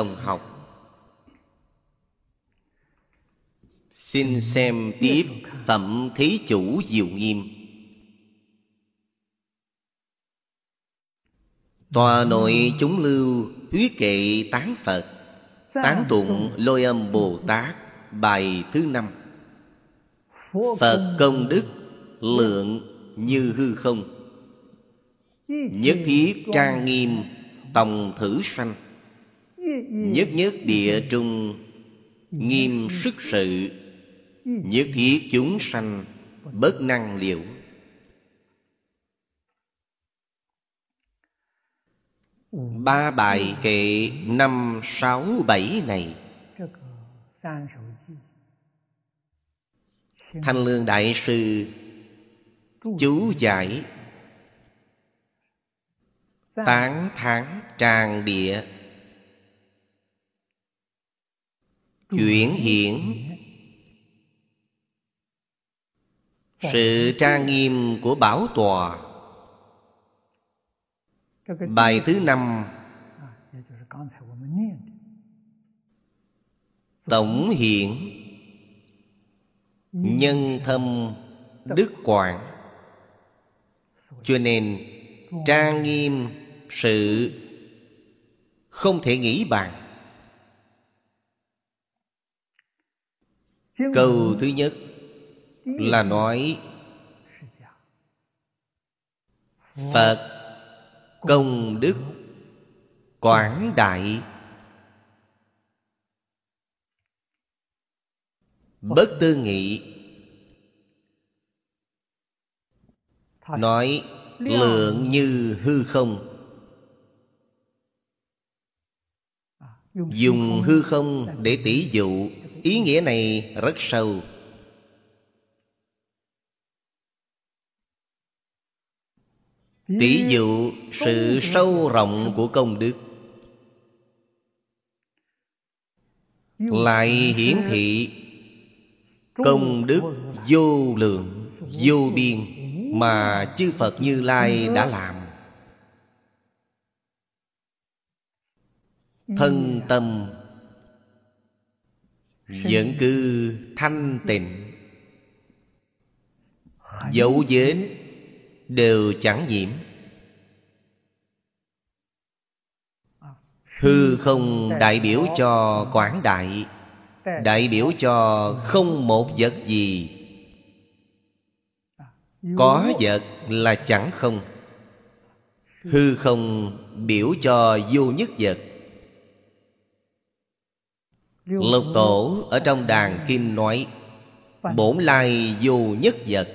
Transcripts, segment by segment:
đồng học. Xin xem tiếp phẩm thí chủ diệu nghiêm. Tòa nội chúng lưu thuyết kệ tán phật, tán tụng lôi âm bồ tát, bài thứ năm. Phật công đức, lượng như hư không. Nhất thiết trang nghiêm, tòng thử sanh. Nhất nhất địa trung, Nghiêm sức sự, Nhất thiết chúng sanh, Bất năng liệu. Ba bài kệ năm sáu bảy này. Thanh Lương Đại Sư, Chú giải. Tán tháng tràng địa. chuyển hiển. Sự tra nghiêm của bảo tòa. Bài thứ năm. Tổng hiển. Nhân thâm đức quảng. Cho nên tra nghiêm sự không thể nghĩ bàn. câu thứ nhất là nói phật công đức quảng đại. Bất tư nghị nói lượng như hư không. Dùng hư không để tỷ dụ ý nghĩa này rất sâu. Tỷ dụ sự sâu rộng của công đức lại hiển thị công đức vô lượng vô biên mà chư phật như lai đã làm. Thân tâm vẫn cứ thanh tịnh. Dấu vết đều chẳng nhiễm. Hư không đại biểu cho quảng đại đại biểu cho không một vật gì. Có vật là chẳng không. Hư không biểu cho vô nhất vật lục tổ ở trong đàn kinh nói bổn lai vô nhất vật.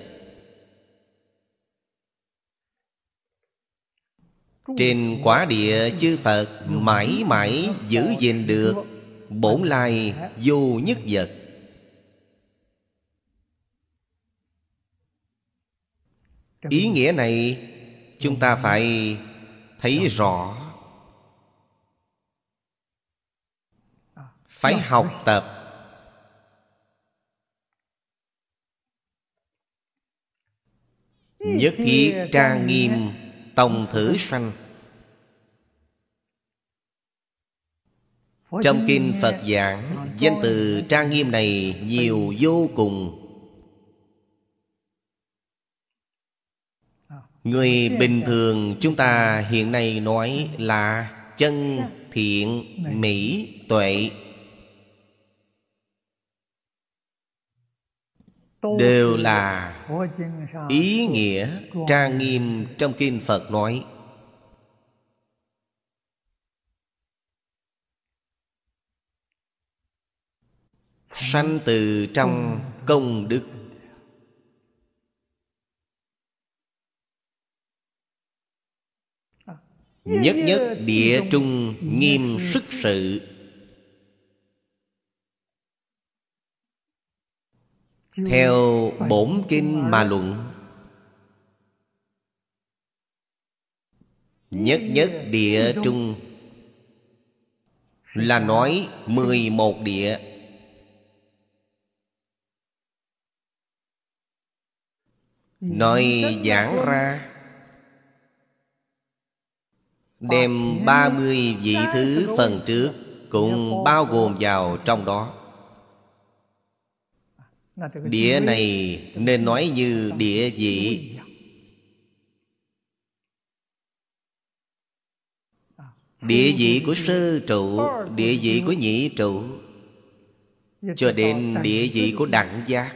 Trên quả địa chư phật mãi mãi giữ gìn được bổn lai vô nhất vật. Ý nghĩa này chúng ta phải thấy rõ phải học tập. Nhất thiết trang nghiêm tòng thử sanh. Trong kinh phật giảng danh từ trang nghiêm này nhiều vô cùng. Người bình thường chúng ta hiện nay nói là chân thiện mỹ tuệ đều là ý nghĩa trang nghiêm trong kinh phật nói. Sanh từ trong công đức. Nhất nhất địa trung nghiêm sức sự theo bổn kinh mà luận Nhất nhất địa trung Là nói mười một địa. Nói giảng ra Đem ba mươi vị thứ phần trước Cũng bao gồm vào trong đó Địa này nên nói như địa vị Địa vị của sơ trụ? Địa vị của nhị trụ? Cho đến địa vị của đẳng giác.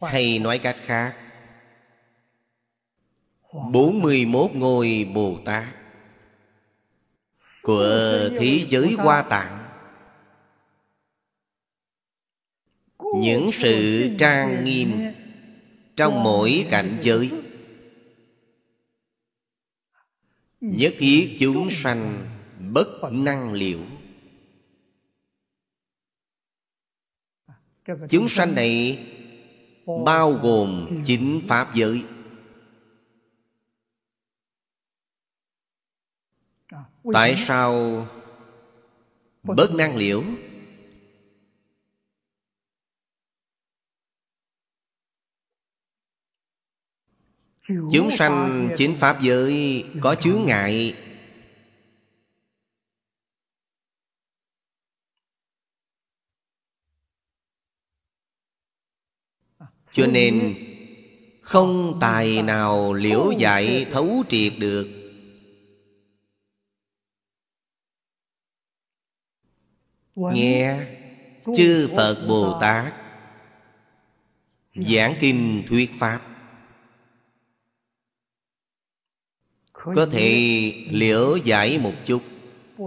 Hay nói cách khác. 41 ngôi Bồ Tát Của thế giới Hoa Tạng Những sự trang nghiêm Trong mỗi cảnh giới. Nhất thiết chúng sanh Bất năng liệu. Chúng sanh này Bao gồm chính Pháp giới. Tại sao Bất năng liễu Chúng sanh chính Pháp giới Có chướng ngại. Cho nên Không tài nào liễu dạy thấu triệt được. Nghe Chư Phật Bồ Tát Giảng kinh thuyết Pháp. Có thể liễu giải một chút.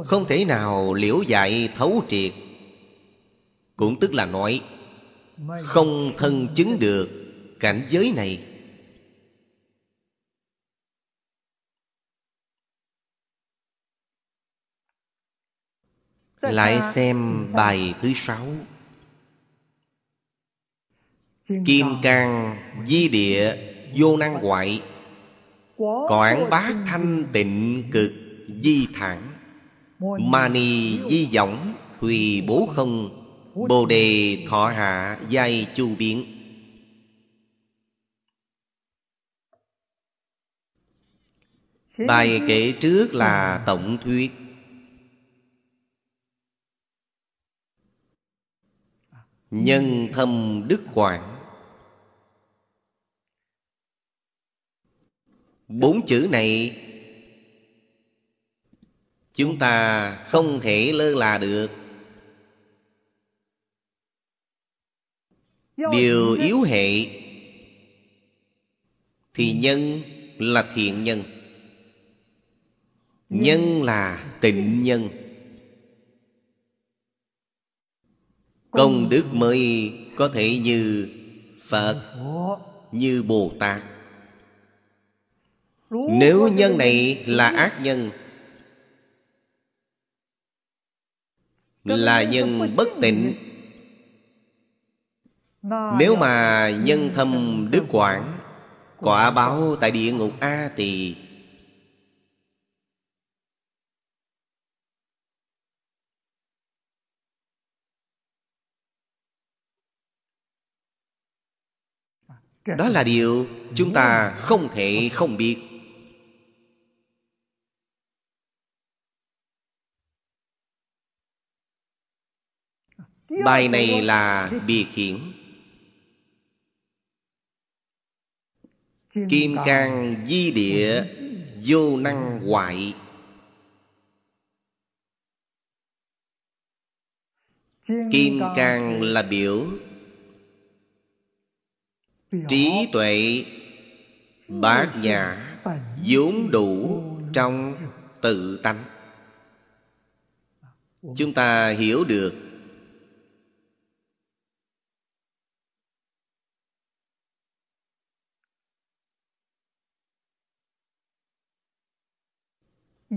Không thể nào liễu giải thấu triệt. Cũng tức là nói Không thân chứng được. cảnh giới này. Lại xem bài thứ sáu. Kim cang di địa vô năng hoại Quảng bát thanh tịnh cực di thẳng. Mani di võng Tùy bố không Bồ đề thọ hạ giai chu biến. Bài kể trước là tổng thuyết. Nhân thâm đức quảng Bốn chữ này Chúng ta không thể lơ là được. Điều yếu hệ Thì nhân là thiện nhân Nhân là tịnh nhân. Công đức mới có thể như Phật, Như Bồ Tát. Nếu nhân này là ác nhân Là nhân bất tịnh. Nếu mà nhân thâm đức quảng Quả báo tại địa ngục A Tỳ Đó là điều chúng ta không thể không biết Bài này là biệt hiển Kim cang di địa Vô năng hoại Kim cang là biểu trí tuệ bát nhã vốn đủ trong tự tánh chúng ta hiểu được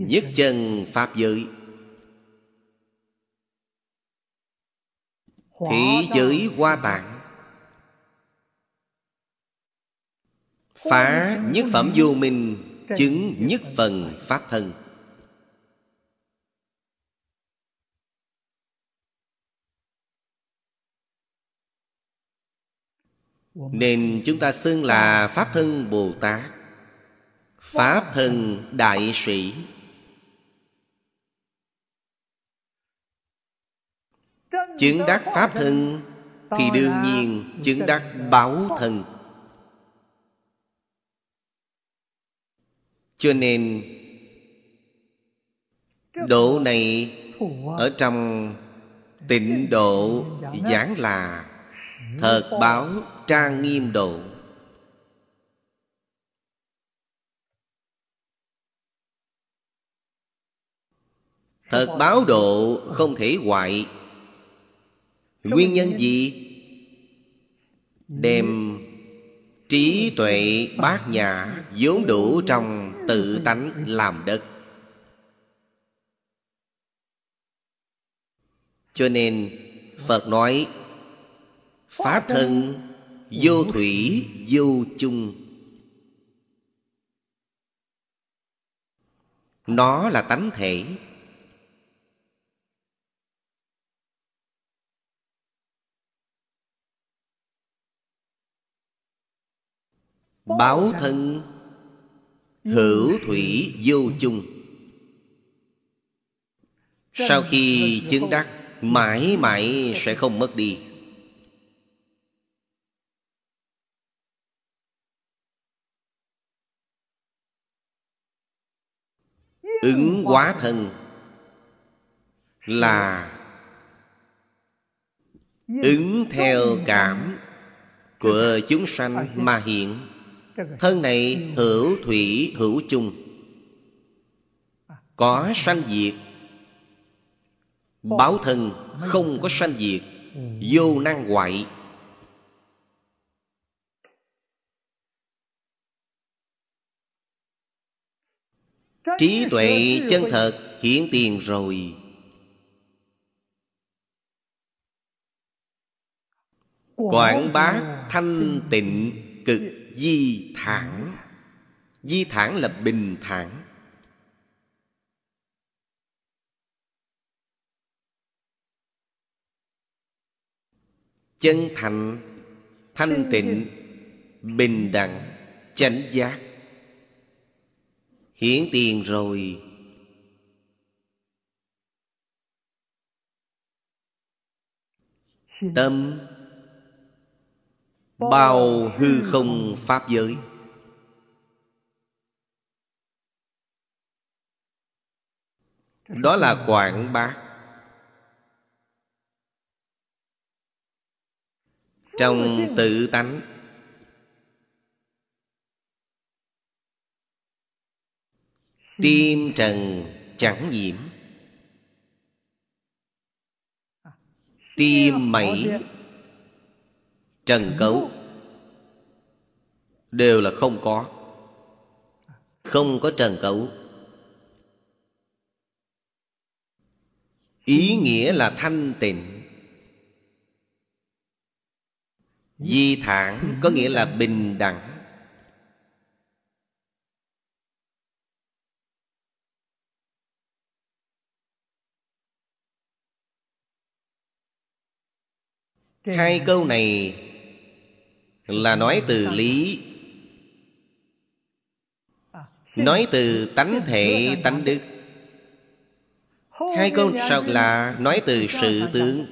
nhất chân pháp giới. Thế giới hoa tạng. Phá nhất phẩm vô minh chứng nhất phần pháp thân. Nên chúng ta xưng là pháp thân bồ tát. Pháp thân đại sĩ chứng đắc pháp thân, thì đương nhiên chứng đắc báo thân. Cho nên độ này ở trong tịnh độ giảng là thật báo trang nghiêm độ. Thật báo độ không thể hoại nguyên nhân gì? Đem trí tuệ bát nhã vốn đủ trong tự tánh làm đất. Cho nên phật nói pháp thân, vô thủy, vô chung. Nó là tánh thể. Báo thân, hữu thủy vô chung. Sau khi chứng đắc, mãi mãi sẽ không mất đi. Ứng hóa thân là ứng theo cảm của chúng sanh mà hiện thân này hữu thủy, hữu chung. Có sanh diệt. Báo thân không có sanh diệt. Vô năng hoại. Trí tuệ chân thật hiển tiền rồi. Quảng bá thanh tịnh cực di thản. Di thản là bình thản. Chân thành thanh tịnh bình đẳng chánh giác. Hiển tiền rồi. Tâm bao hư không pháp giới? Đó là quảng bá. Trong tự tánh. Tim trần chẳng nhiễm. Tim mẩy trần cấu đều là không có. Không có trần cấu. Ý nghĩa là thanh tịnh. Di thản có nghĩa là bình đẳng. Hai câu này là nói từ lý. Nói từ tánh thể, tánh đức. Hai câu sau là nói từ sự tướng.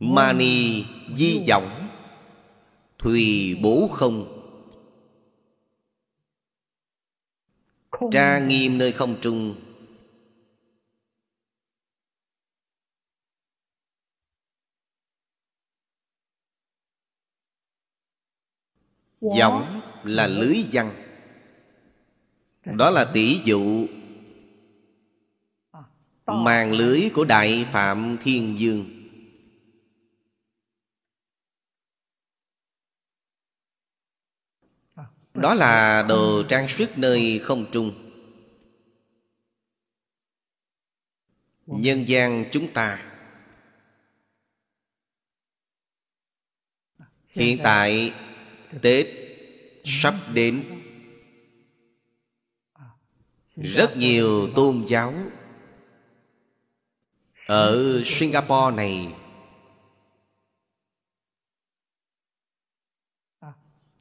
Mani di vọng, thùy bố không. Tra nghiêm nơi không trung. Giọng là lưới văn. Đó là tỷ dụ. Màn lưới của Đại Phạm Thiên Dương Đó là đồ trang sức nơi không trung. Nhân gian chúng ta. Hiện tại Tết sắp đến. Rất nhiều tôn giáo ở singapore này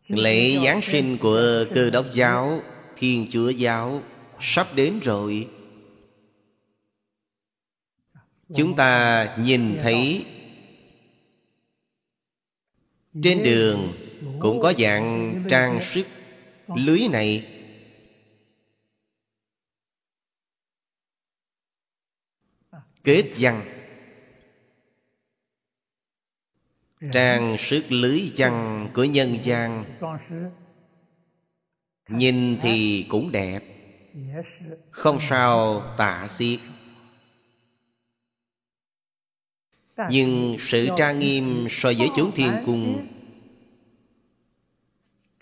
lễ giáng sinh của cơ đốc giáo, thiên chúa giáo sắp đến rồi. Chúng ta nhìn thấy trên đường cũng có dạng trang sức lưới này. Kết văn. Trang sức lưới văn của nhân gian. Nhìn thì cũng đẹp. Không sao tạ xiết nhưng sự trang nghiêm so với chốn thiên cung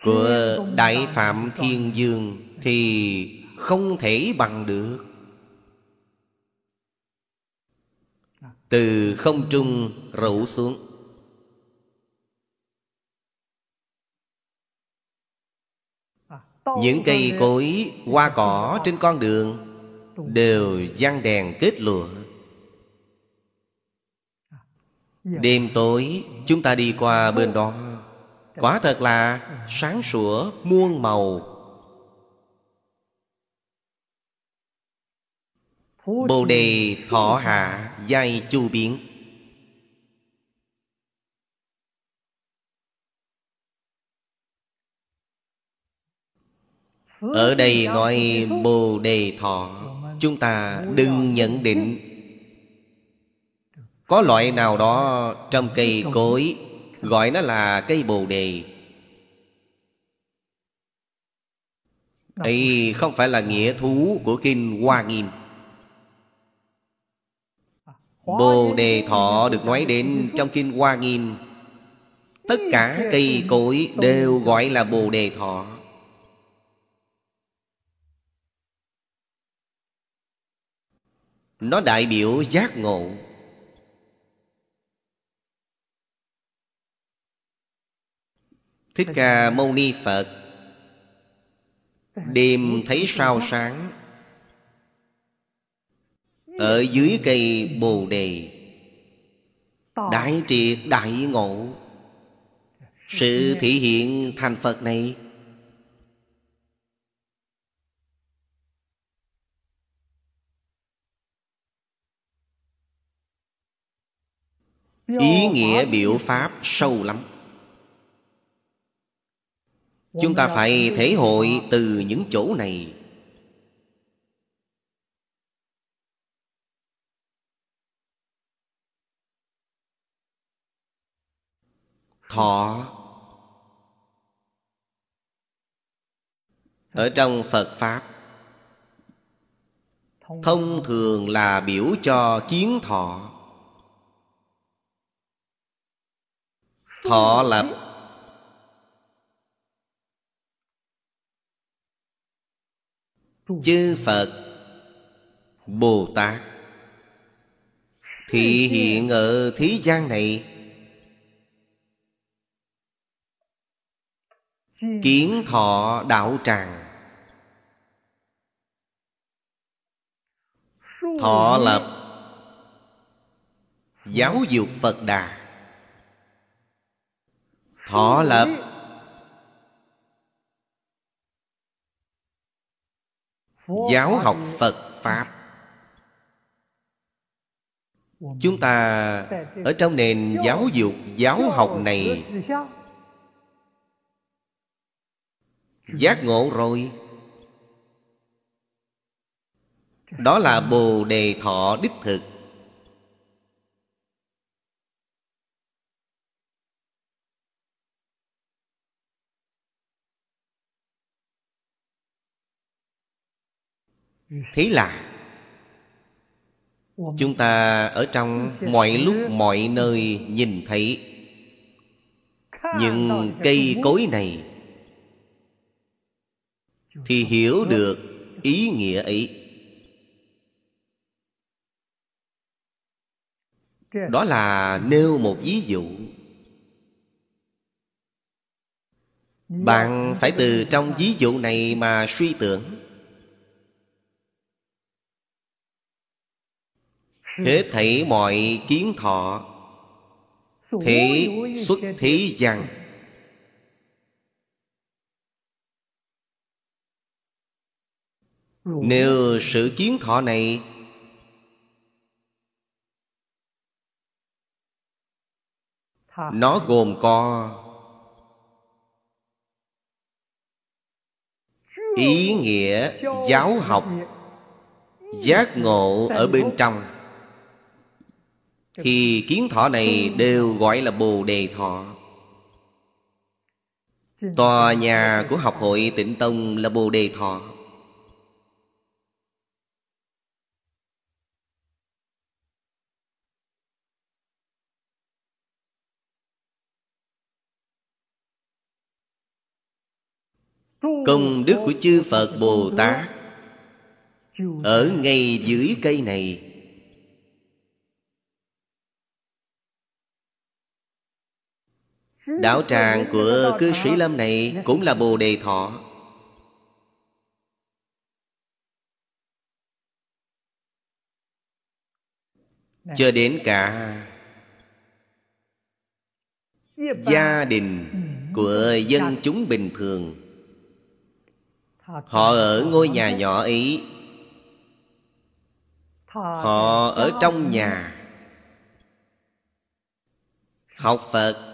của đại phạm thiên dương thì không thể bằng được. Từ không trung rủ xuống. Những cây cối hoa cỏ trên con đường đều giăng đèn kết lụa. Đêm tối chúng ta đi qua bên đó quả thật là sáng sủa, muôn màu. Bồ đề thọ hạ, giai chu biến. Ở đây nói bồ đề thọ, chúng ta đừng nhận định. Có loại nào đó trong cây cối gọi nó là cây bồ đề. Ấy không phải là nghĩa thú của kinh hoa nghiêm. Bồ đề thọ được nói đến trong kinh hoa nghiêm. Tất cả cây cối đều gọi là bồ đề thọ. Nó đại biểu giác ngộ. Thích ca mâu ni phật. Đêm thấy sao sáng, ở dưới cây bồ đề, đại triệt đại ngộ. Sự thể hiện thành phật này. Ý nghĩa biểu pháp sâu lắm chúng ta phải thể hội từ những chỗ này. Thọ. Ở trong phật pháp, thông thường là biểu cho kiến thọ. Thọ lập chư phật bồ tát thị hiện ở thế gian này, kiến thọ đạo tràng. Thọ lập giáo dục phật đà. Thọ lập giáo học phật pháp. Chúng ta ở trong nền giáo dục giáo học này giác ngộ rồi. Đó là bồ đề thọ đích thực thế là chúng ta ở trong mọi lúc mọi nơi nhìn thấy những cây cối này thì hiểu được ý nghĩa ấy. Đó là nêu một ví dụ. Bạn phải từ trong ví dụ này mà suy tưởng hết thảy mọi kiến thọ thế xuất thế gian nếu sự kiến thọ này nó gồm có ý nghĩa giáo học giác ngộ ở bên trong thì kiến thọ này đều gọi là bồ đề thọ. Tòa nhà của học hội tịnh tông là bồ đề thọ. Công đức của chư phật bồ tát. Ở ngay dưới cây này đạo tràng của cư sĩ lâm này cũng là bồ đề thọ. Cho đến cả gia đình của dân chúng bình thường. Họ ở ngôi nhà nhỏ ấy. Họ ở trong nhà. Học phật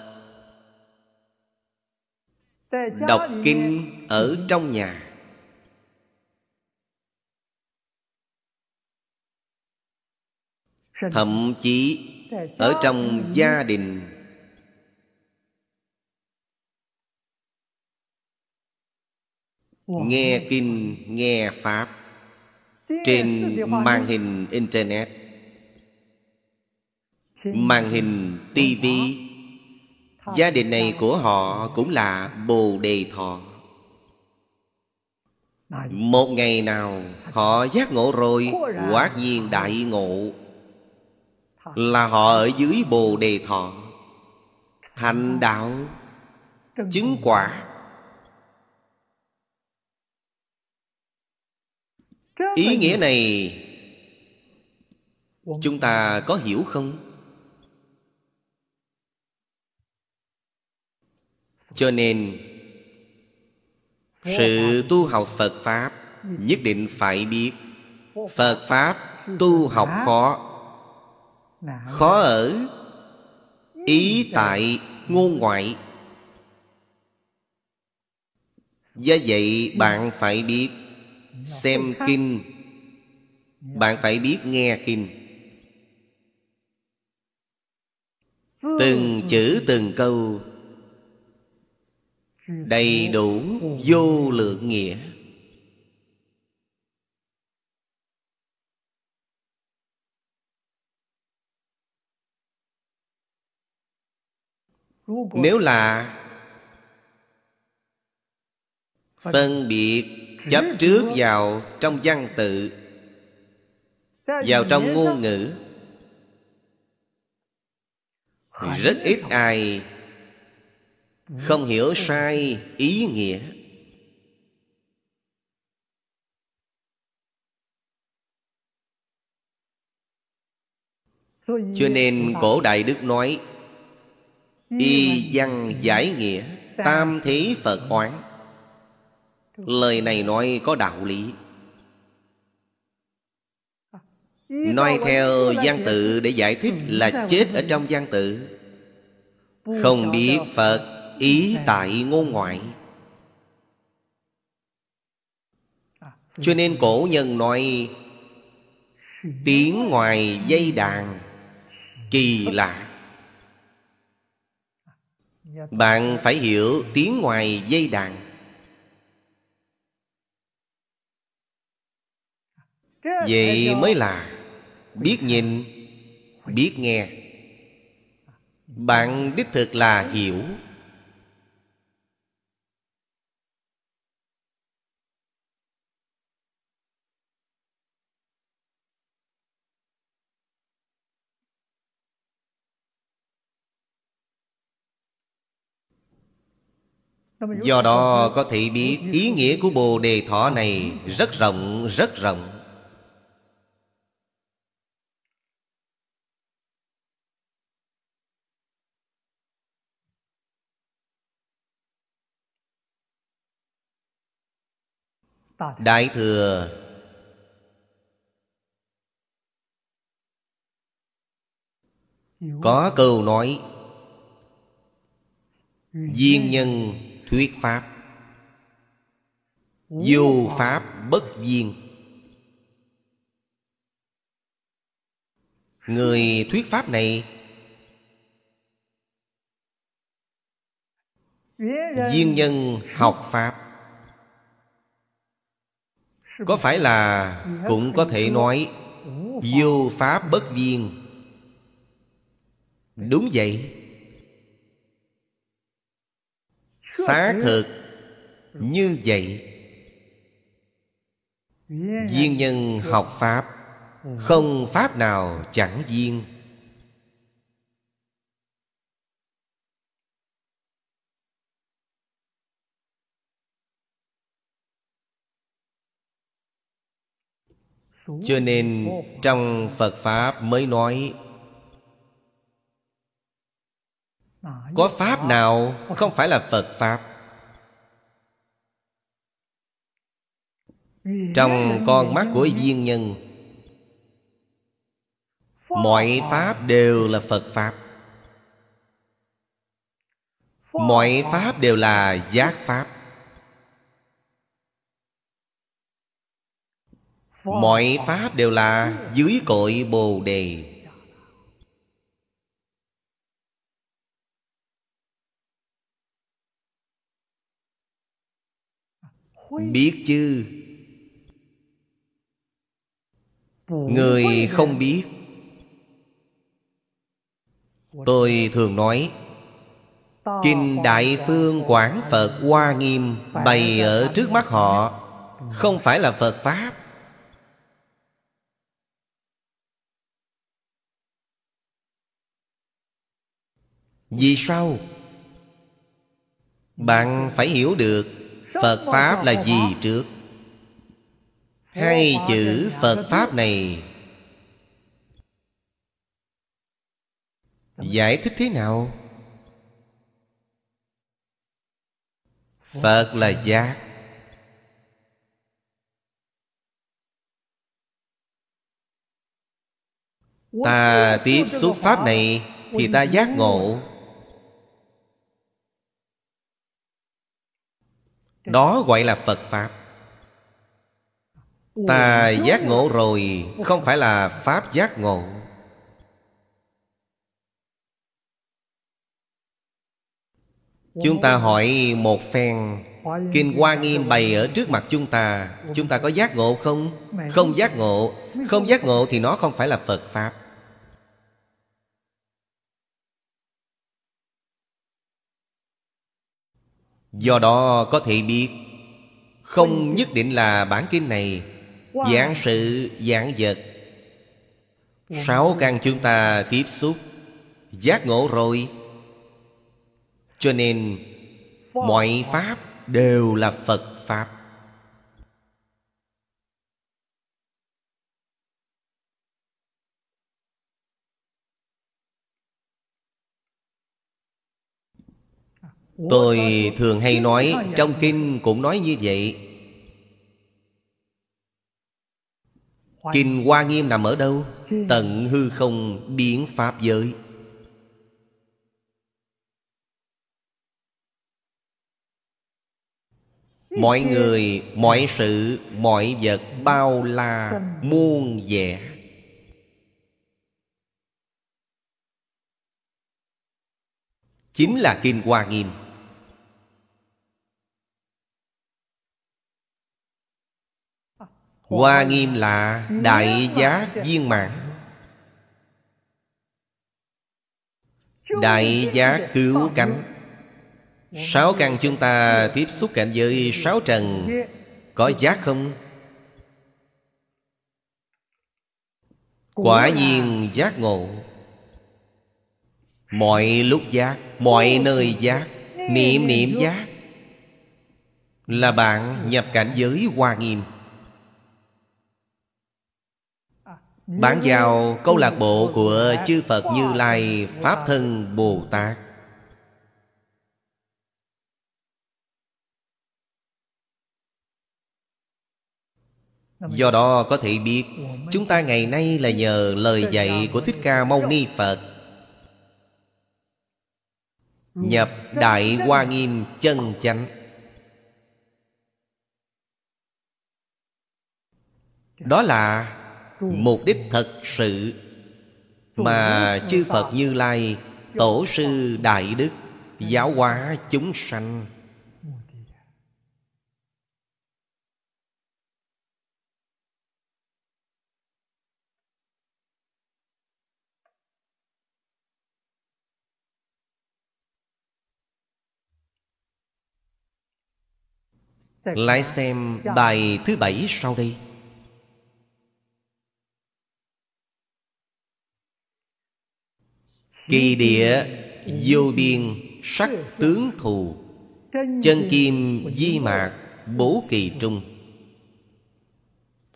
đọc kinh ở trong nhà. Thậm chí ở trong gia đình. Nghe kinh, nghe pháp. Trên màn hình internet. Màn hình tivi gia đình này của họ cũng là bồ đề thọ. Một ngày nào họ giác ngộ rồi quả nhiên đại ngộ, là họ ở dưới bồ đề thọ. Thành đạo, chứng quả. Ý nghĩa này, chúng ta có hiểu không? Cho nên sự tu học phật pháp nhất định phải biết. Phật pháp tu học khó. Khó ở ý tại ngôn ngoại. Do vậy bạn phải biết xem kinh. Bạn phải biết nghe kinh. Từng chữ từng câu đầy đủ vô lượng nghĩa. Nếu là phân biệt chấp trước vào trong văn tự, vào trong ngôn ngữ, rất ít ai không hiểu sai ý nghĩa. Cho nên cổ đại đức nói, y văn giải nghĩa, tam thế phật oán. Lời này nói có đạo lý. Nói theo văn tự để giải thích là chết ở trong văn tự. Không biết phật ý tại ngôn ngoại. Cho nên cổ nhân nói, tiếng ngoài dây đàn kỳ lạ. Bạn phải hiểu tiếng ngoài dây đàn. Vậy mới là biết nhìn, biết nghe. Bạn đích thực là hiểu. Do đó có thể biết ý nghĩa của Bồ Đề Thọ này rất rộng, rất rộng. Đại Thừa Có câu nói Duyên nhân thuyết Pháp. Vô Pháp bất duyên Người thuyết Pháp này Duyên nhân học Pháp. Có phải là cũng có thể nói Vô Pháp bất duyên Đúng vậy Xác thực như vậy Duyên nhân học Pháp Không Pháp nào chẳng duyên Cho nên trong Phật Pháp mới nói Có Pháp nào không phải là Phật Pháp? Trong con mắt của duyên nhân Mọi Pháp đều là Phật Pháp. Mọi Pháp đều là giác Pháp. Mọi Pháp đều là dưới cội Bồ Đề Biết chứ? Người không biết. Tôi thường nói, Kinh Đại Phương Quảng Phật Hoa Nghiêm Bày ở trước mắt họ, Không phải là Phật Pháp. Vì sao? Bạn phải hiểu được Phật Pháp là gì trước? Hai chữ Phật Pháp này Giải thích thế nào? Phật là giác. Ta tiếp xúc Pháp này Thì ta giác ngộ. Đó gọi là Phật Pháp. Ta giác ngộ rồi Không phải là Pháp giác ngộ. Chúng ta hỏi một phen. Kinh Hoa Nghiêm bày ở trước mặt chúng ta. Chúng ta có giác ngộ không? Không giác ngộ. Không giác ngộ thì nó không phải là Phật Pháp Do đó có thể biết, Không nhất định là bản kinh này, Giảng sự, giảng vật. Sáu căn chúng ta tiếp xúc, Giác ngộ rồi. Cho nên, Mọi Pháp đều là Phật Pháp. Tôi thường hay nói Trong kinh cũng nói như vậy. Kinh Hoa Nghiêm nằm ở đâu? Tận hư không biến Pháp giới. Mọi người, mọi sự, mọi vật bao la muôn vẻ. Chính là Kinh Hoa Nghiêm Hoa nghiêm là đại giác viên mãn. Đại giác cứu cánh. Sáu căn chúng ta tiếp xúc cảnh giới sáu trần, Có giác không? Quả nhiên giác ngộ. Mọi lúc giác, Mọi nơi giác, Niệm niệm giác. Là bạn nhập cảnh giới Hoa Nghiêm. Bán vào câu lạc bộ của chư Phật Như Lai Pháp Thân Bồ Tát. Do đó có thể biết, Chúng ta ngày nay là nhờ lời dạy của Thích Ca Mâu Ni Phật. Nhập Đại Hoa Nghiêm chân chánh. Đó là mục đích thật sự Mà chư Phật Như Lai Tổ sư Đại Đức Giáo hóa chúng sanh. Lại xem bài thứ bảy sau đây Kỳ địa vô biên sắc tướng thù. Chân kim di mạc bố kỳ trung.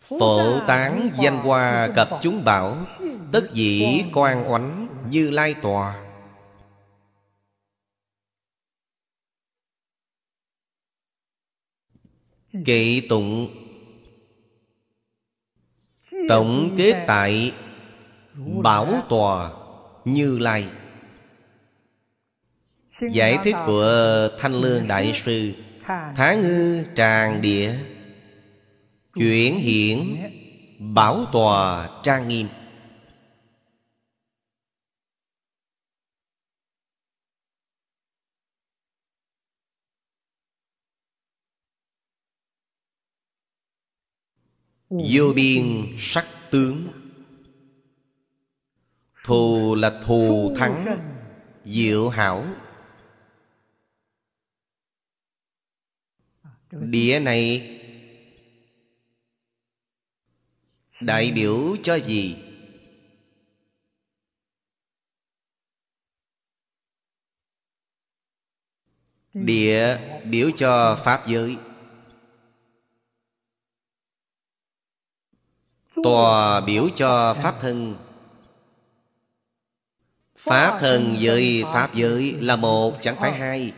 Phổ tán danh hoa cập chúng bảo Tất dĩ quan oánh như lai tòa. Kệ tụng. Tổng kết tại Bảo tòa Như Lai. Giải thích của Thanh Lương Đại Sư. Tháng ngư tràng địa. Chuyển hiển Bảo tòa trang nghiêm. Vô biên sắc tướng Thù là thù thắng, Diệu hảo. Địa này Đại biểu cho gì? Địa biểu cho Pháp giới. Tòa biểu cho Pháp thân. Pháp thân với Pháp giới là một chẳng phải hai.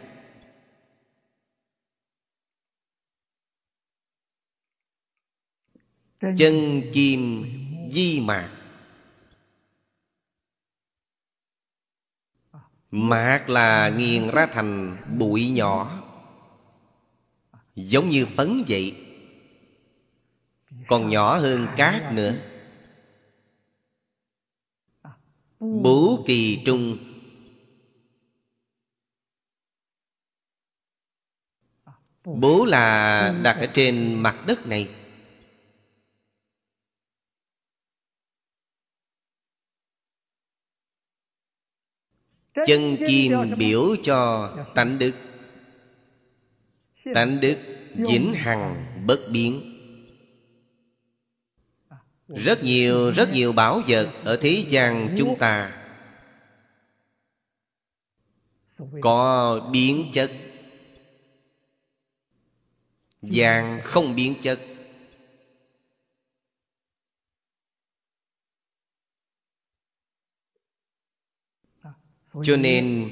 Chân kim di mạc. Mạc là nghiền ra thành bụi nhỏ. Giống như phấn vậy. Còn nhỏ hơn cát nữa Bố kỳ trung. Bố là đặt ở trên mặt đất này. Chân kim biểu cho tánh đức. Tánh đức vĩnh hằng bất biến. Rất nhiều rất nhiều bảo vật Ở thế gian chúng ta. Có biến chất. Vàng không biến chất. Cho nên,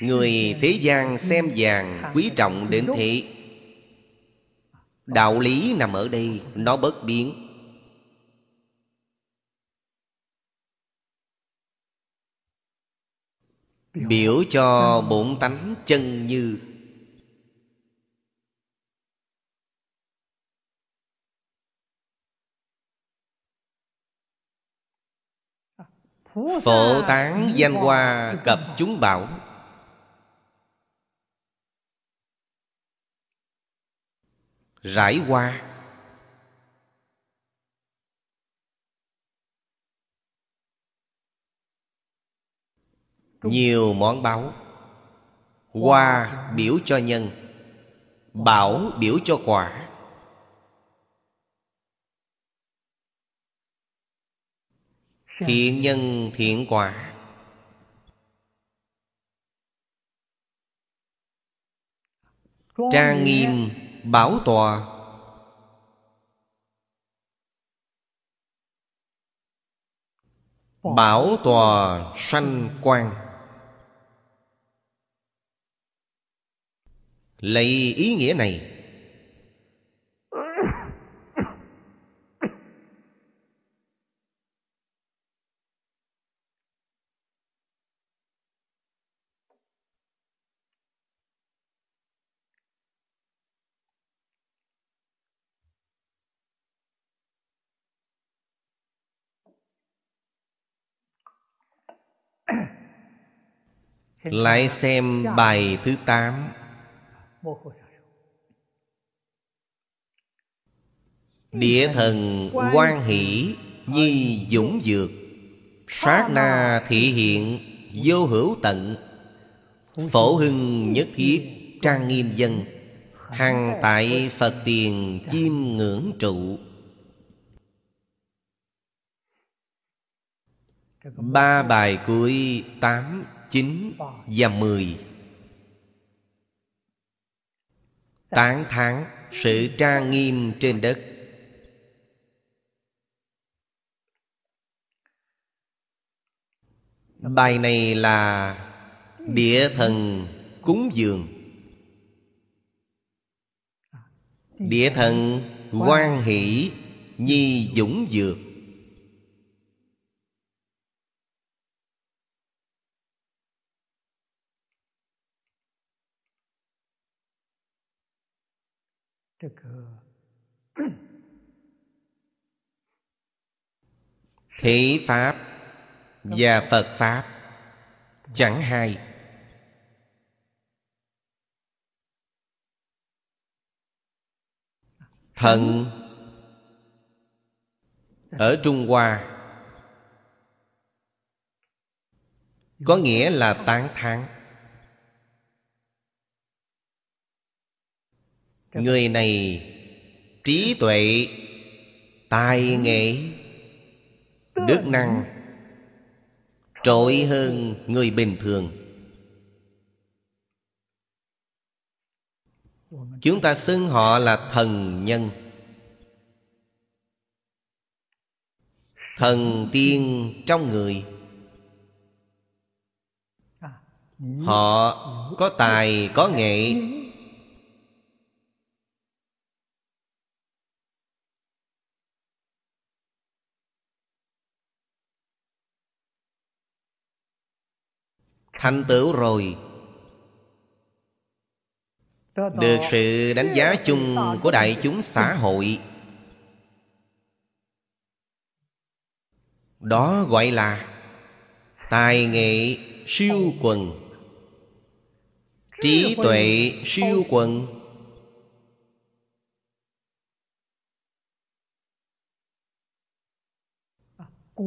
Người thế gian xem vàng quý trọng đến thế. Đạo lý nằm ở đây, Nó bất biến. Biểu cho bổn tánh chân như. Phổ tán danh hoa cập chúng bảo. Rải hoa. Nhiều món báu. Hoa biểu cho nhân Bảo biểu cho quả. Thiện nhân thiện quả. Trang nghiêm bảo tòa. Bảo tòa sanh quan lấy ý nghĩa này Lại xem bài thứ tám. Địa thần quan hỷ Nhi dũng dược Sát na thị hiện Vô hữu tận. Phổ hưng nhất thiết Trang nghiêm dân Hằng tại Phật tiền Chiêm ngưỡng trụ. Ba bài cuối tám, chín và mười. Tán thán sự trang nghiêm trên đất. Bài này là Địa thần cúng dường. Địa thần quan hỷ Nhi dũng dược Thế Pháp và Phật Pháp chẳng hai Thần Ở Trung Hoa Có nghĩa là tán thán Người này trí tuệ Tài nghệ Đức năng Trội hơn người bình thường. Chúng ta xưng họ là thần nhân. Thần tiên trong người. Họ có tài, có nghệ thành tựu rồi. Được sự đánh giá chung của đại chúng xã hội. Đó gọi là tài nghệ siêu quần, trí tuệ siêu quần.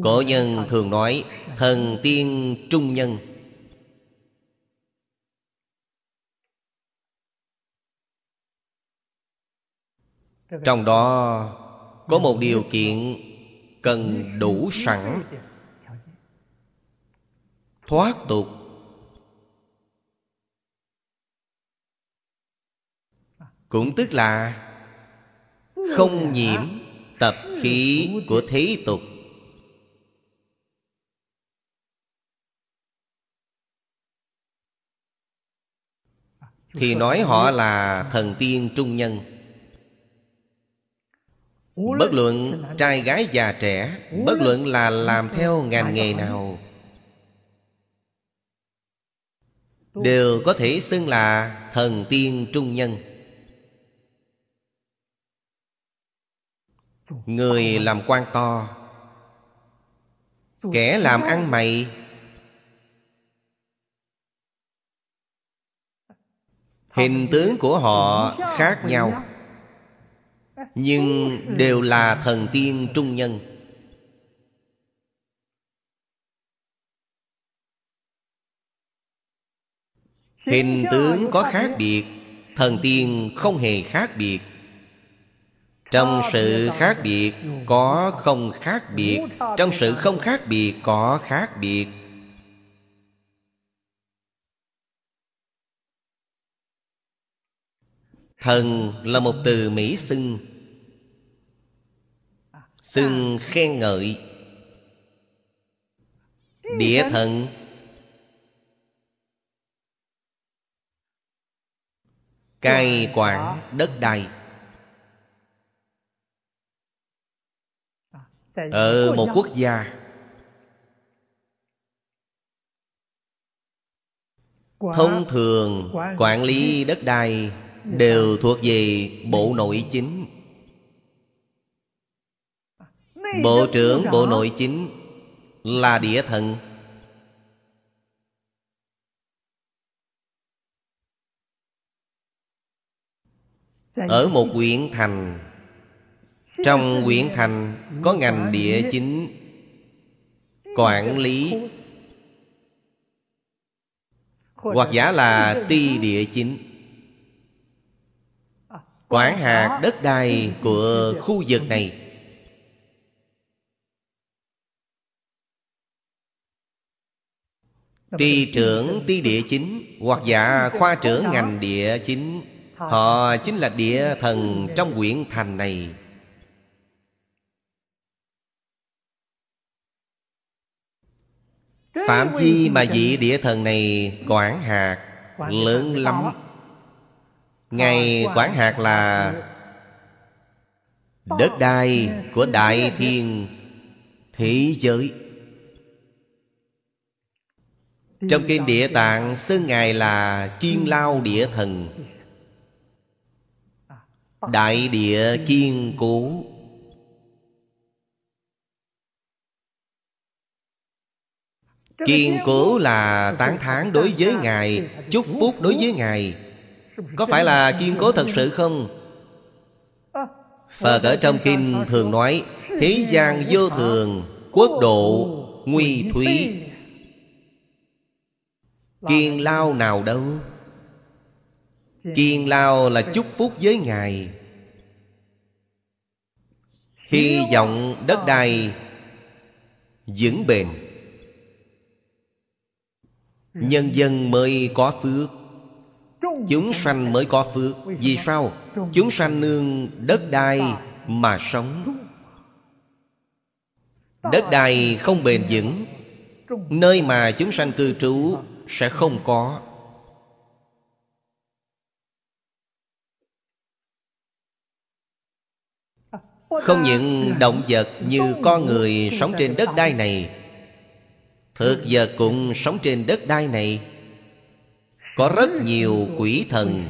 Cổ nhân thường nói, thần tiên trung nhân. Trong đó có một điều kiện cần đủ sẵn. Thoát tục. Cũng tức là không nhiễm tập khí của thế tục. Thì nói họ là thần tiên trung nhân. Bất luận trai gái già trẻ Bất luận là làm theo ngành nghề nào Đều có thể xưng là thần tiên trung nhân. Người làm quan to Kẻ làm ăn mày Hình tướng của họ khác nhau nhưng đều là thần tiên trung nhân. Hình tướng có khác biệt thần tiên không hề khác biệt. Trong sự khác biệt có không khác biệt. trong sự không khác biệt có khác biệt. Thần là một từ Mỹ xưng Xưng khen ngợi. Địa thần. Cai quản đất đai Ở một quốc gia. Thông thường quản lý đất đai Đều thuộc về Bộ Nội Chính Bộ trưởng Bộ Nội Chính Là địa thần. Ở một huyện thành Trong huyện thành Có ngành địa chính Quản lý. Hoặc giả là ti địa chính. Quản hạt đất đai của khu vực này Ty trưởng ty địa chính Hoặc giả khoa trưởng ngành địa chính. Họ chính là địa thần trong quyển thành này. Phạm vi mà vị địa thần này quản hạt lớn lắm. Ngài quản hạt là Đất đai của đại thiên thế giới trong kinh địa tạng xưng Ngài là Kiên Lao Địa Thần. Đại địa kiên cố. Kiên cố là tán thán đối với Ngài, Chúc phúc đối với Ngài. Có phải là kiên cố thật sự không? Phật ở trong kinh thường nói, Thế gian vô thường, Quốc độ nguy thúy Kiên lao nào đâu? Kiên lao là chúc phúc với Ngài. Hy vọng đất đai vững bền. Nhân dân mới có phước. Chúng sanh mới có phước. Vì sao? Chúng sanh nương đất đai mà sống. Đất đai không bền vững. Nơi mà chúng sanh cư trú sẽ không có. Không những động vật như con người sống trên đất đai này, Thực vật cũng sống trên đất đai này. Có rất nhiều quỷ thần.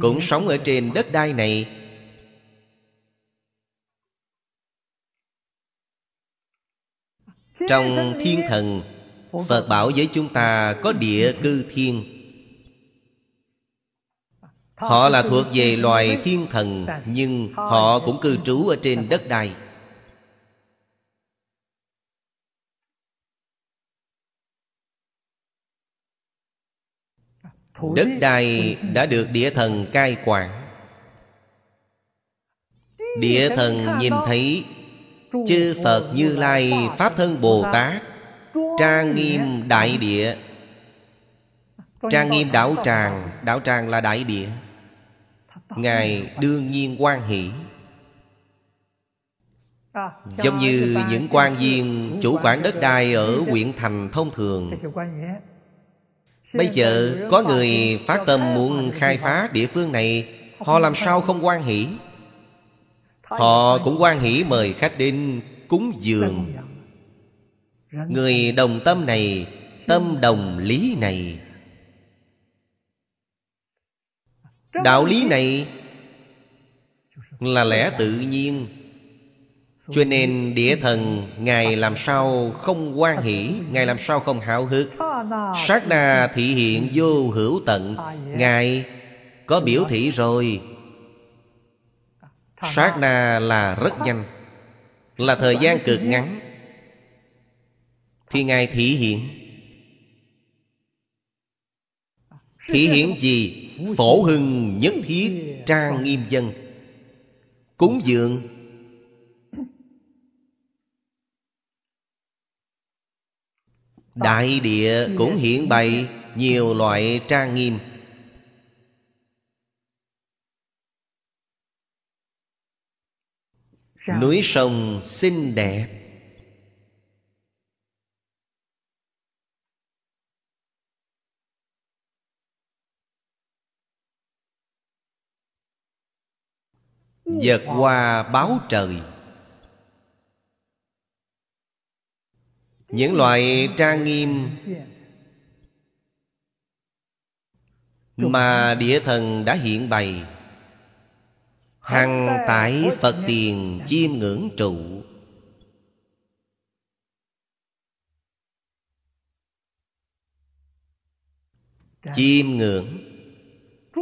Cũng sống ở trên đất đai này Trong thiên thần, Phật bảo với chúng ta có địa cư thiên. Họ là thuộc về loài thiên thần, Nhưng họ cũng cư trú ở trên đất đai. Đất đai đã được địa thần cai quản. Địa thần nhìn thấy Chư Phật Như Lai Pháp Thân Bồ Tát, Trang nghiêm đại địa. Trang nghiêm đảo tràng Đảo tràng là đại địa. Ngài đương nhiên quan hỷ. Giống như những quan viên chủ quản đất đai ở huyện thành thông thường. Bây giờ có người phát tâm muốn khai phá địa phương này, Họ làm sao không quan hỷ? Họ cũng quan hỷ mời khách đến cúng dường. Người đồng tâm này Tâm đồng lý này. Đạo lý này Là lẽ tự nhiên. Cho nên địa thần Ngài làm sao không quan hỷ Ngài làm sao không hào hức? Sát na thị hiện vô hữu tận. Ngài có biểu thị rồi Sát na là rất nhanh, Là thời gian cực ngắn. Thì Ngài thị hiện Thị hiện gì? Phổ hưng nhất thiết trang nghiêm dân. Cúng dường. Đại địa cũng hiện bày Nhiều loại trang nghiêm. Núi sông xinh đẹp. Vật hoa báo trời. Những loại trang nghiêm Mà địa thần đã hiện bày Hằng tại Phật tiền chiêm ngưỡng trụ. Chiêm ngưỡng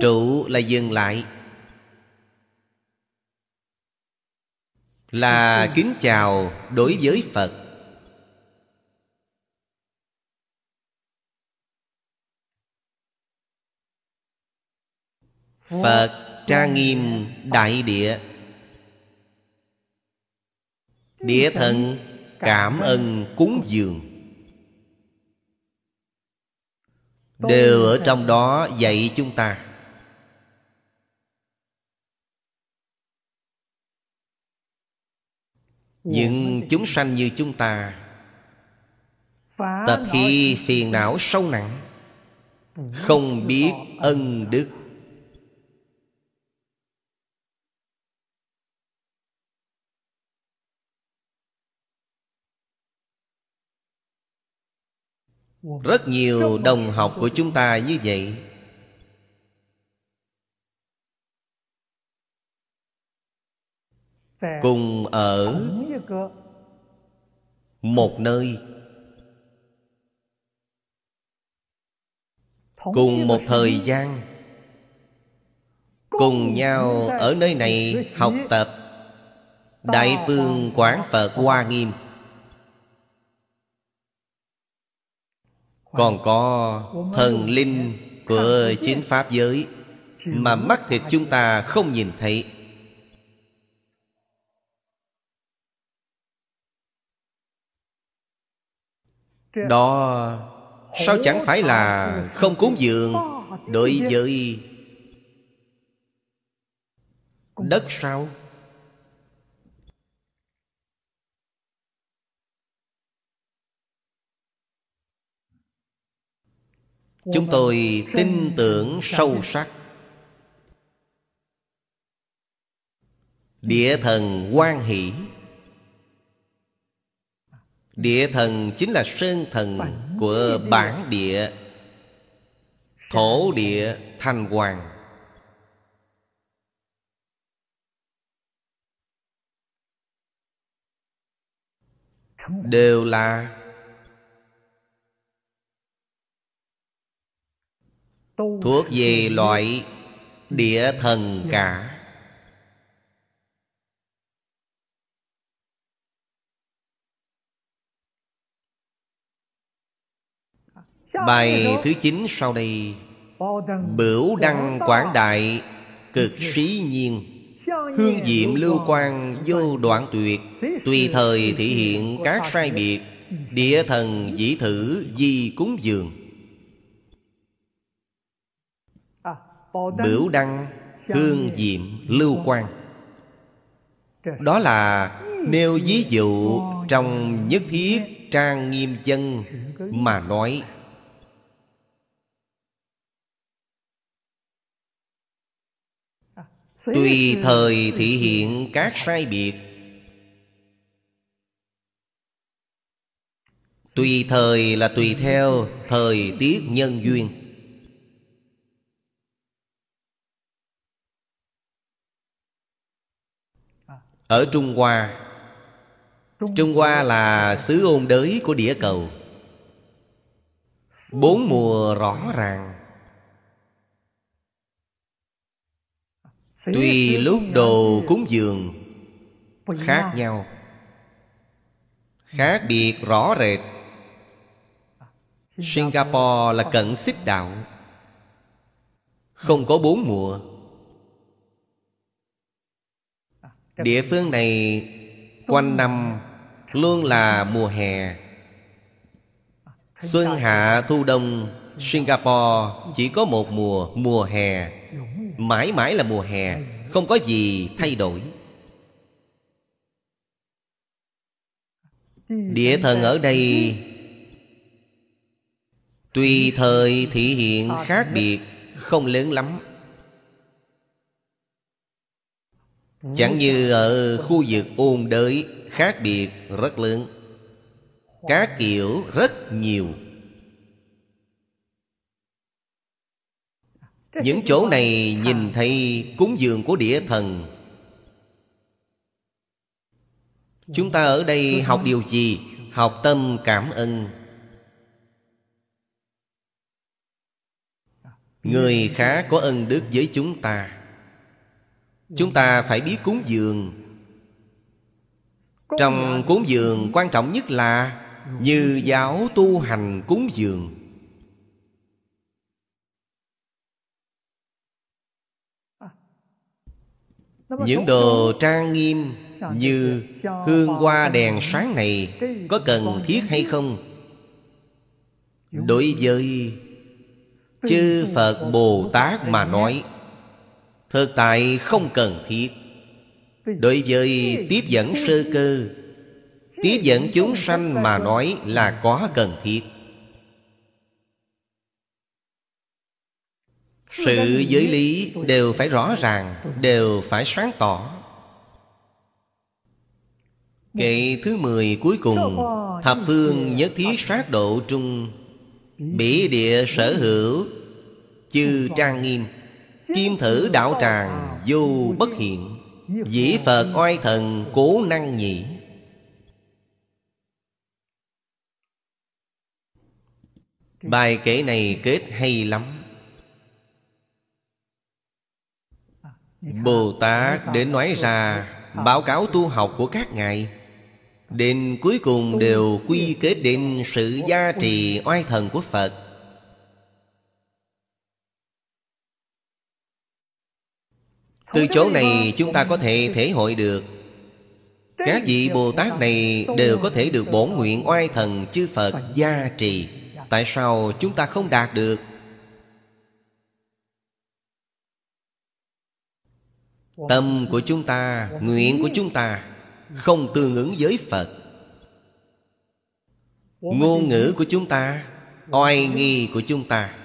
Trụ là dừng lại. Là kính chào đối với Phật. Phật trang nghiêm đại địa. Địa thần cảm ơn cúng dường. Đều ở trong đó dạy chúng ta. Những chúng sanh như chúng ta Tập khi phiền não sâu nặng, Không biết ân đức. Rất nhiều đồng học của chúng ta như vậy. Cùng ở một nơi. Cùng một thời gian. Cùng nhau ở nơi này học tập. Đại phương Quán Phật Hoa Nghiêm. Còn có thần linh của chính Pháp giới Mà mắt thịt chúng ta không nhìn thấy. Đó, Sao chẳng phải là không cúng dường Đối với Đất sao? Chúng tôi tin tưởng sâu sắc. Địa thần quan hỷ. Địa thần chính là sơn thần của bản địa. Thổ địa thanh hoàng. Đều là Thuộc về loại địa thần cả. Bài thứ chín sau đây. Bửu đăng quảng đại Cực sĩ nhiên. Hương diệm lưu quan vô đoạn tuyệt. Tùy thời thể hiện các sai biệt. Địa thần dĩ thử di cúng dường Bửu đăng, Hương diệm, lưu quan Đó là nêu ví dụ Trong nhất thiết trang nghiêm chân Mà nói. Tùy thời thị hiện các sai biệt Tùy thời là tùy theo thời tiết nhân duyên Ở Trung Hoa. Trung Hoa là xứ ôn đới của địa cầu. Bốn mùa rõ ràng. Tùy lúc đồ cúng dường Khác nhau. Khác biệt rõ rệt. Singapore là cận xích đạo. Không có bốn mùa Địa phương này Quanh năm Luôn là mùa hè. Xuân hạ thu đông Singapore chỉ có một mùa Mùa hè. Mãi mãi là mùa hè Không có gì thay đổi. Địa thần ở đây Tùy thời thị hiện khác biệt Không lớn lắm Chẳng như ở khu vực ôn đới Khác biệt rất lớn. Cá kiểu rất nhiều. Những chỗ này nhìn thấy cúng dường của địa thần. Chúng ta ở đây học điều gì? Học tâm cảm ơn. Người khá có ân đức với chúng ta. Chúng ta phải biết cúng dường Trong cúng dường, quan trọng nhất là Như giáo tu hành cúng dường Những đồ trang nghiêm Như hương hoa đèn sáng này Có cần thiết hay không? Đối với chư Phật Bồ Tát mà nói Thực tại không cần thiết. Đối với tiếp dẫn sơ cơ, Tiếp dẫn chúng sanh mà nói là có cần thiết. Sự giới lý đều phải rõ ràng, Đều phải sáng tỏ. Kệ thứ mười cuối cùng, Thập phương nhất thiết sát độ trung Bỉ địa sở hữu, Chư trang nghiêm. Kim thử đạo tràng Vô bất hiện, Dĩ Phật oai thần cố năng nhị. Bài kể này kết hay lắm. Bồ Tát đến nói ra, Báo cáo tu học của các ngài. Đến cuối cùng đều quy kết đến sự gia trì oai thần của Phật. Từ chỗ này chúng ta có thể thể hội được. Các vị Bồ Tát này đều có thể được bổn nguyện oai thần chư Phật gia trì. Tại sao chúng ta không đạt được? Tâm của chúng ta, nguyện của chúng ta Không tương ứng với Phật. Ngôn ngữ của chúng ta Oai nghi của chúng ta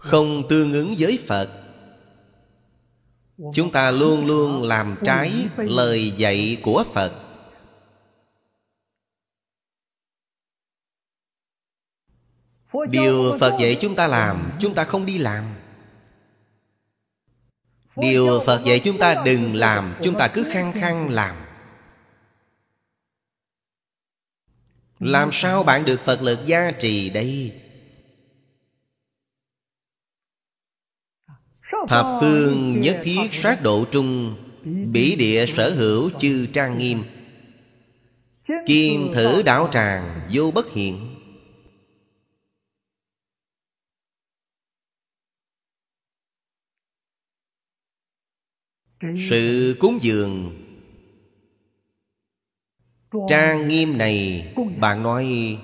Không tương ứng với Phật. Chúng ta luôn luôn làm trái lời dạy của Phật. Điều Phật dạy chúng ta làm, Chúng ta không đi làm. Điều Phật dạy chúng ta đừng làm, Chúng ta cứ khăng khăng làm. Làm sao bạn được Phật lực gia trì đây? Thập phương nhất thiết sát độ trung, Bỉ địa sở hữu chư trang nghiêm. Kim thử đảo tràng vô bất hiện. Sự cúng dường. Trang nghiêm này, Bạn nói,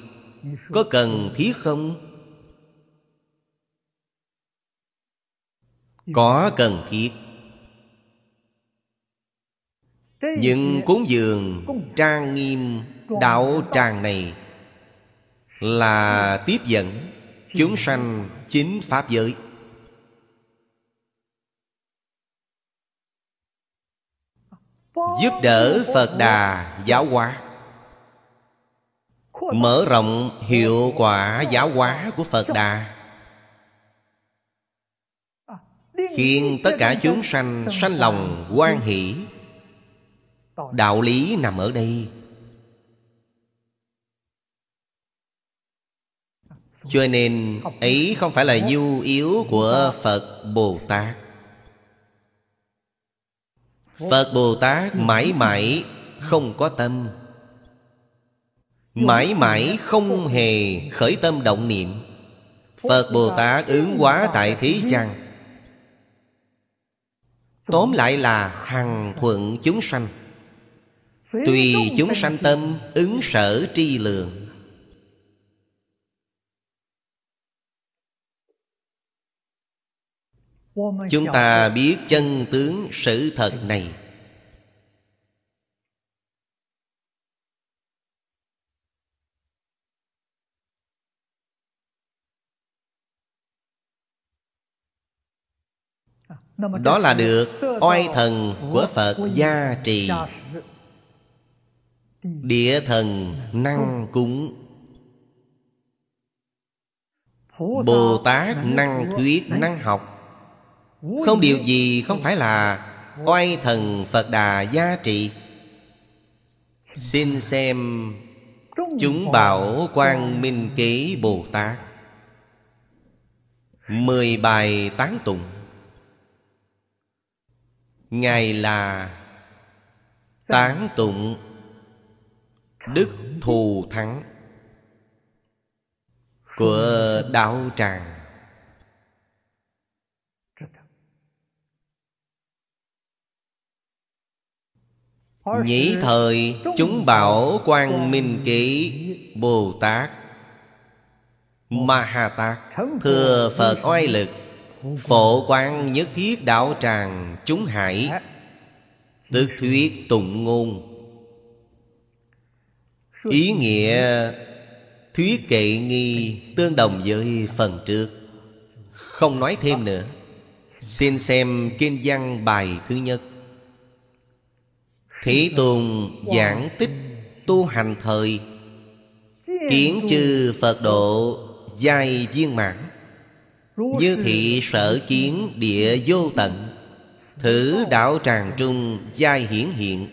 Có cần thiết không? Có cần thiết. Nhưng cúng dường Trang nghiêm Đạo tràng này Là tiếp dẫn Chúng sanh chính Pháp giới. Giúp đỡ Phật Đà giáo hóa. Mở rộng hiệu quả giáo hóa của Phật Đà. Khiến tất cả chúng sanh sanh lòng quan hỷ. Đạo lý nằm ở đây. Cho nên ấy không phải là nhu yếu của Phật Bồ Tát. Phật Bồ Tát mãi mãi không có tâm. Mãi mãi không hề khởi tâm động niệm. Phật Bồ Tát ứng hóa tại thế gian. Tóm lại là hằng thuận chúng sanh. Tùy chúng sanh tâm ứng sở tri lượng Chúng ta biết chân tướng sự thật này. Đó là được oai thần của Phật gia trì. Địa thần năng cúng. Bồ Tát năng thuyết năng học. Không điều gì không phải là Oai thần Phật Đà gia trị Xin xem Chúng bảo quang minh kế Bồ Tát Mười bài tán tụng Ngài là Tán tụng, Đức thù thắng Của đạo tràng. Nhĩ thời, chúng bảo quan minh kỹ Bồ Tát Ma Ha Tát Thừa Phật oai lực. Phổ quang nhất thiết đạo tràng, chúng hải. Tức thuyết tụng ngôn. Ý nghĩa thuyết kệ nghi tương đồng với phần trước. Không nói thêm nữa. Xin xem kinh văn bài thứ nhất. Thế Tùng giảng tích tu hành thời, Kiến chư Phật độ giai viên mãn. Như thị sở kiến địa vô tận Thử đạo tràng trung giai hiển hiện.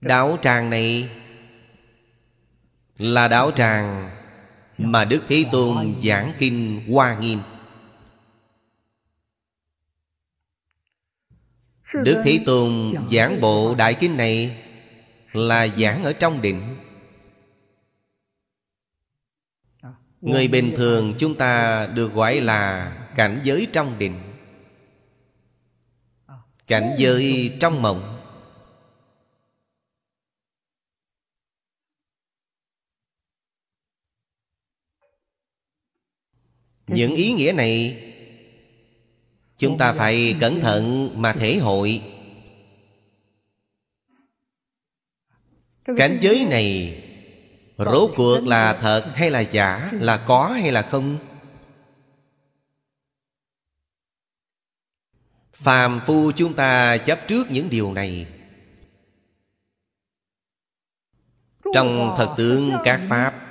Đạo tràng này Là đạo tràng Mà Đức Thế Tôn giảng kinh Hoa Nghiêm. Đức Thế Tôn giảng bộ Đại Kinh này Là giảng ở trong định Người bình thường chúng ta được gọi là cảnh giới trong định. Cảnh giới trong mộng. Những ý nghĩa này Chúng ta phải cẩn thận mà thể hội. Cảnh giới này Rốt cuộc là thật hay là giả? Là có hay là không? Phàm phu chúng ta chấp trước những điều này. Trong thật tướng các Pháp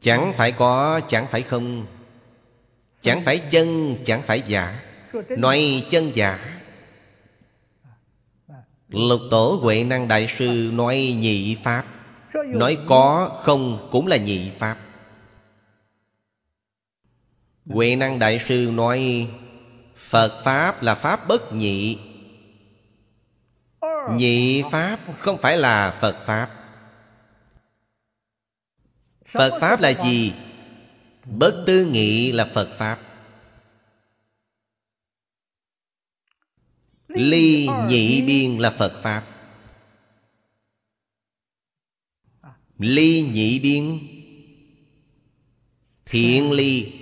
Chẳng phải có, chẳng phải không. Chẳng phải chân, chẳng phải giả. Nói chân giả. Lục tổ Huệ Năng Đại Sư nói nhị Pháp Nói có không cũng là nhị Pháp. Huệ Năng Đại Sư nói, Phật Pháp là Pháp bất nhị. Nhị Pháp không phải là Phật Pháp. Phật Pháp là gì? Bất tư nghị là Phật Pháp. Ly nhị biên là Phật Pháp. Ly nhị biên Thiện ly.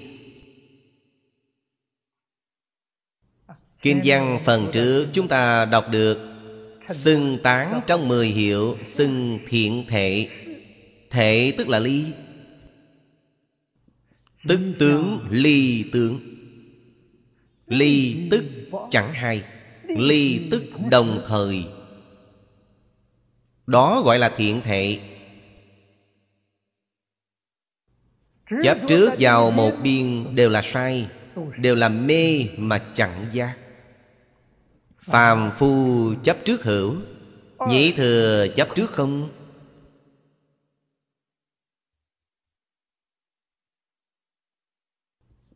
Kinh văn phần trước chúng ta đọc được, Xưng tán trong mười hiệu, Xưng thiện thệ Thể tức là ly. Tức tướng, ly tướng. Ly tức chẳng hay, Ly tức đồng thời. Đó gọi là thiện thệ Chấp trước vào một biên đều là sai, Đều là mê mà chẳng giác. Phàm phu chấp trước hữu, Nhĩ thừa chấp trước không?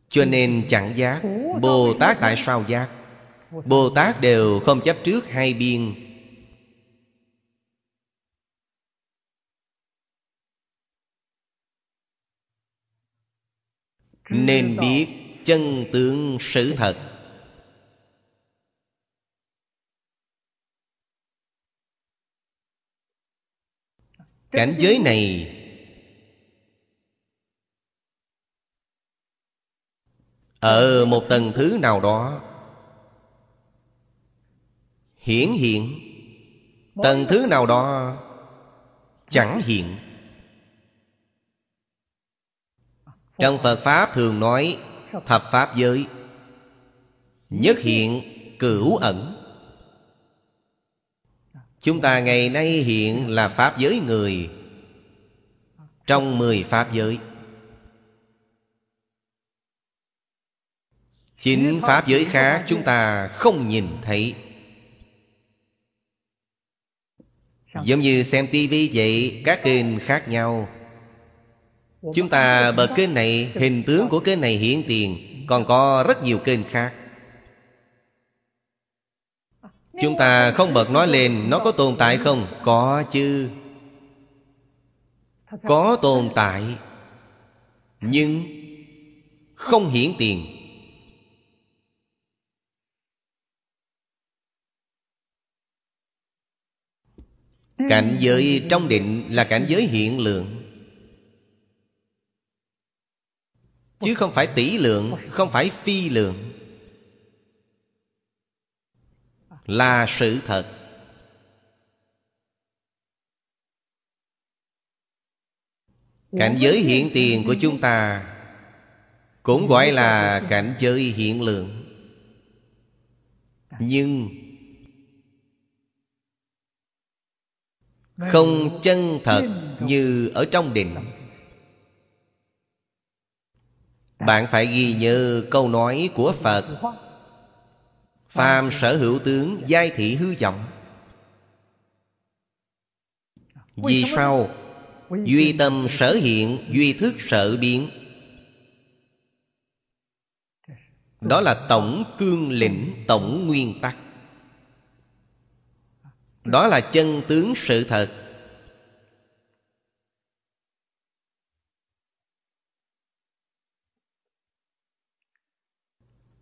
Cho nên chẳng giác, Bồ Tát tại sao giác? Bồ Tát đều không chấp trước hai biên nên biết chân tướng sự thật. Cảnh giới này ở một tầng thứ nào đó hiển hiện. Tầng thứ nào đó chẳng hiện. Trong phật pháp thường nói, thập pháp giới. Nhất hiện, cửu ẩn. Chúng ta ngày nay hiện là pháp giới người, trong mười pháp giới. Chính pháp giới khác chúng ta không nhìn thấy. Giống như xem tivi vậy, các kênh khác nhau chúng ta bật kênh này, hình tướng của kênh này hiện tiền, còn có rất nhiều kênh khác. Chúng ta không bật nói lên, nó có tồn tại không? Có chứ. Có tồn tại, nhưng không hiển tiền. Cảnh giới trong định là cảnh giới hiện lượng. Chứ không phải tỷ lượng, không phải phi lượng. Là sự thật. Cảnh giới hiện tiền của chúng ta cũng gọi là cảnh giới hiện lượng. Nhưng không chân thật như ở trong định bạn phải ghi nhớ câu nói của phật. Phàm sở hữu tướng, giai thị hư vọng. Vì sao? Duy tâm sở hiện, duy thức sở biến. Đó là tổng cương lĩnh, tổng nguyên tắc. Đó là chân tướng sự thật.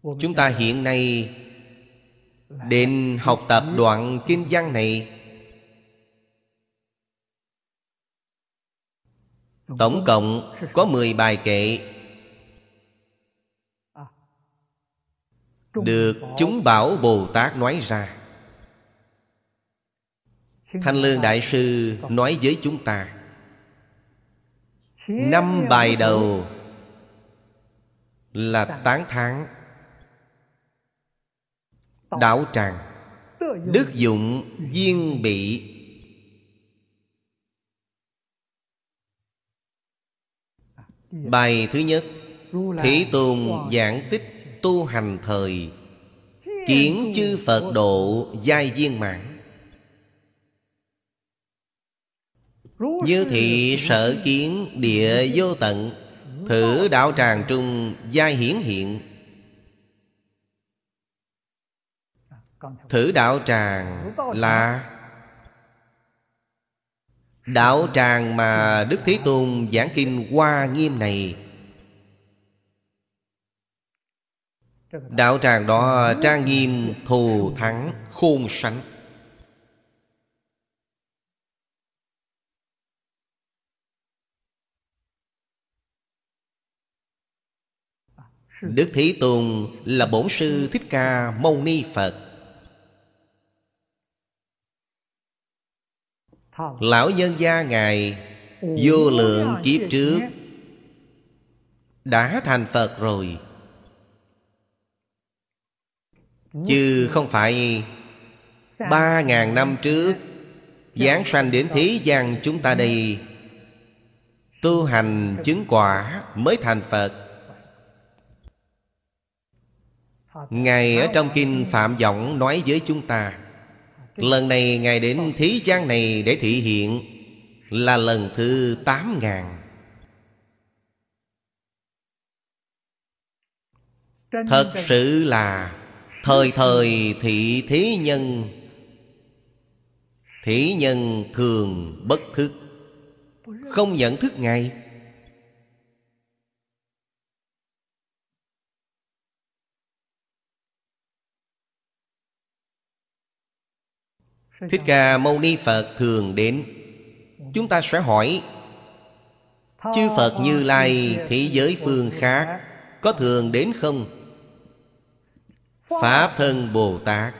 Chúng ta hiện nay đến học tập đoạn kinh văn này. Tổng cộng có 10 bài kệ. Được chúng bảo bồ tát nói ra. Thanh lương đại sư nói với chúng ta, năm bài đầu là tán thán đạo tràng. Đức dụng viên bị. Bài thứ nhất. Thủy tôn giảng tích tu hành thời. Kiến chư phật độ giai viên mãn. Như thị sở kiến địa vô tận, thử đạo tràng trung giai hiển hiện. Thử đạo tràng là đạo tràng mà đức thế tôn giảng kinh hoa nghiêm này. Đạo tràng đó trang nghiêm, thù thắng, khôn sánh. Đức thế tôn là bổn sư thích ca mâu ni phật. Lão nhân gia Ngài Vô lượng kiếp trước Đã thành Phật rồi. Chứ không phải Ba ngàn năm trước Giáng sanh đến thế gian chúng ta đây, Tu hành chứng quả mới thành Phật. Ngài ở trong kinh Phạm Giọng nói với chúng ta Lần này Ngài đến thế gian này để thị hiện Là lần thứ tám ngàn. Thật sự là Thời thời thị thế nhân Thế nhân thường bất thức. Không nhận thức Ngài Thích Ca Mâu Ni Phật thường đến Chúng ta sẽ hỏi, Chư Phật Như Lai, thế giới phương khác, Có thường đến không? Pháp thân Bồ Tát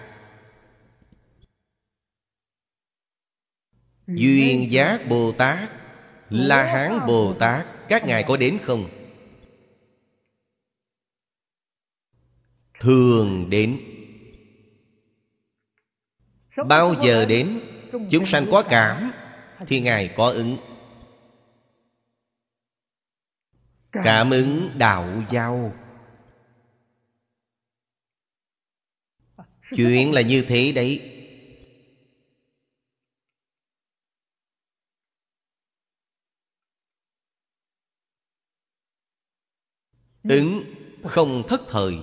Duyên giác Bồ Tát, La Hán Bồ Tát, Các ngài có đến không? Thường đến Bao giờ đến Chúng sanh có cảm Thì Ngài có ứng. Cảm ứng đạo giao. Chuyện là như thế đấy. Ứng không thất thời.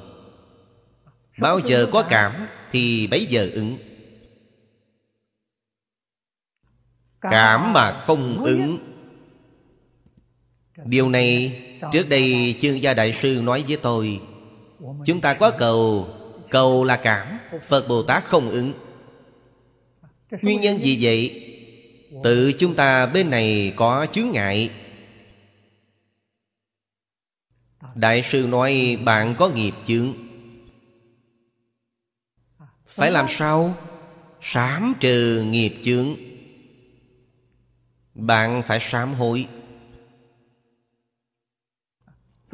Bao giờ có cảm Thì bấy giờ ứng Cảm mà không ứng. Điều này Trước đây chương gia đại sư nói với tôi. Chúng ta có cầu. Cầu là cảm. Phật Bồ Tát không ứng. Nguyên nhân gì vậy? Tự chúng ta bên này có chướng ngại. Đại sư nói bạn có nghiệp chướng. Phải làm sao? Sám trừ nghiệp chướng Bạn phải sám hối.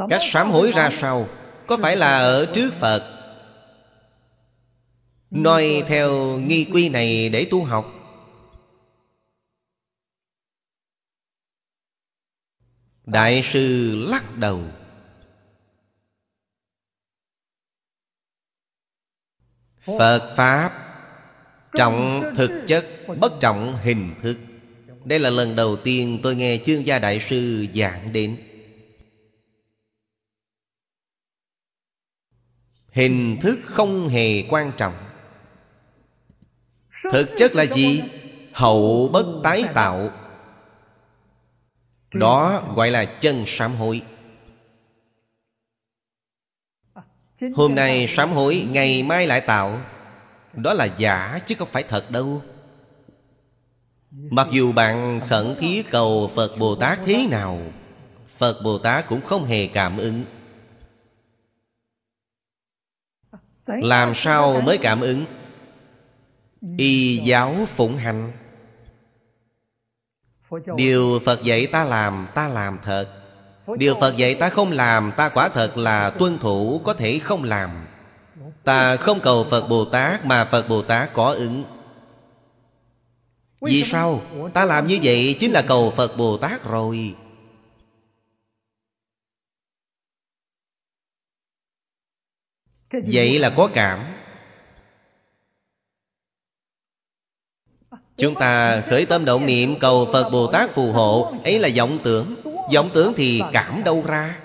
Cách sám hối ra sao? Có phải là ở trước Phật? Nói theo nghi quy này để tu học. Đại sư lắc đầu. Phật Pháp Trọng thực chất Bất trọng hình thức đây là lần đầu tiên tôi nghe chương gia đại sư giảng đến. Hình thức không hề quan trọng. Thực chất là gì? Hậu bất tái tạo. Đó gọi là chân sám hối. Hôm nay sám hối, Ngày mai lại tạo. Đó là giả, chứ không phải thật đâu. Mặc dù bạn khẩn thiết cầu Phật Bồ Tát thế nào, Phật Bồ Tát cũng không hề cảm ứng. Làm sao mới cảm ứng? Y giáo phụng hành. Điều Phật dạy ta làm Ta làm thật. Điều Phật dạy ta không làm, Ta quả thật là tuân thủ Có thể không làm. Ta không cầu Phật Bồ Tát Mà Phật Bồ Tát có ứng. Vì sao? Ta làm như vậy chính là cầu Phật Bồ Tát rồi. Vậy là có cảm. Chúng ta khởi tâm động niệm cầu Phật Bồ Tát phù hộ. Ấy là vọng tưởng. Vọng tưởng thì cảm đâu ra?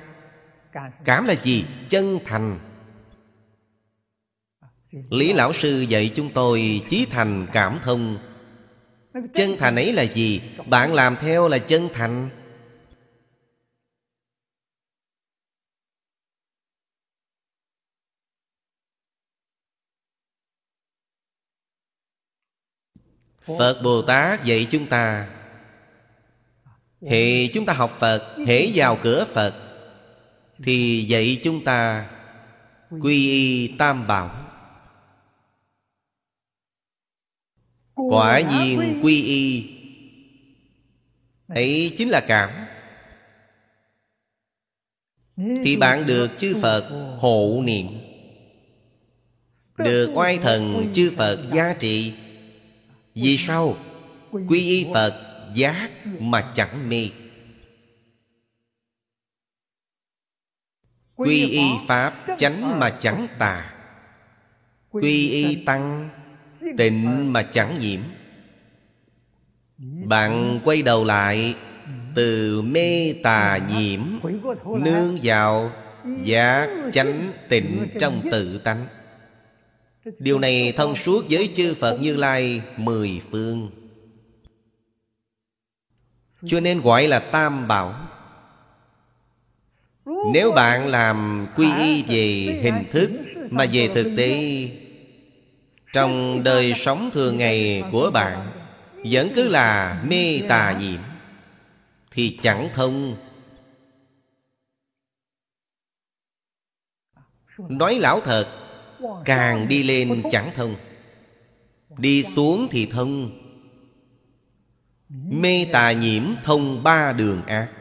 Cảm. Là gì? Chân thành. Lý Lão Sư dạy chúng tôi chí thành cảm thông Chân thành ấy là gì? Bạn làm theo là chân thành Phật Bồ Tát dạy chúng ta Thì chúng ta học Phật, Hễ vào cửa Phật, Thì dạy chúng ta Quy y tam bảo Quả nhiên quy. Y. Ấy chính là cảm. Thì bạn được chư Phật hộ niệm. Được oai thần chư Phật giá trị. Vì sao? Quy y Phật giác mà chẳng mê. Quy y Pháp chánh mà chẳng tà. Quy y Tăng tịnh mà chẳng nhiễm. Bạn quay đầu lại, Từ mê tà nhiễm, Nương vào giác chánh tịnh trong tự tánh. Điều này thông suốt với chư Phật Như Lai mười phương. Cho nên gọi là Tam Bảo. Nếu bạn làm quy y về hình thức Mà về thực tế trong đời sống thường ngày của bạn, Vẫn cứ là mê tà nhiễm Thì chẳng thông. Nói lão thật, Càng đi lên chẳng thông. Đi xuống thì thông. Mê tà nhiễm thông ba đường ác.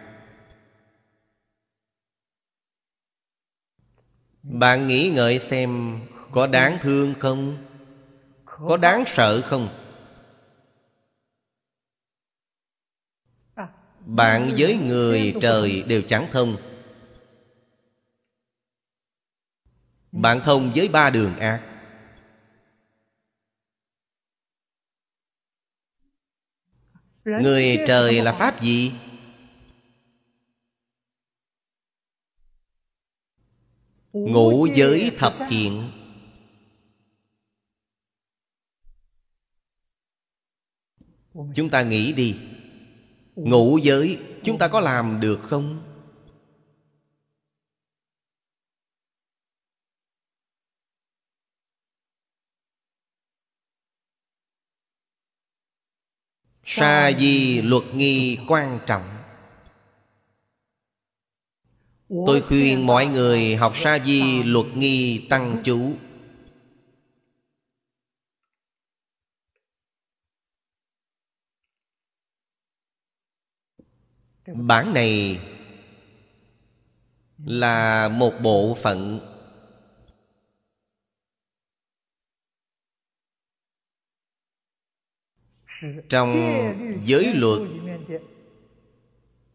Bạn nghĩ ngợi xem Có đáng thương không? Có đáng sợ không? Bạn với người trời đều chẳng thông. Bạn thông với ba đường ác Người trời là pháp gì? Ngũ giới thập thiện Chúng ta nghĩ đi. Ngũ giới Chúng ta có làm được không? Sa di luật nghi quan trọng. Tôi khuyên mọi người học sa di luật nghi tăng chú. Bản này là một bộ phận trong giới luật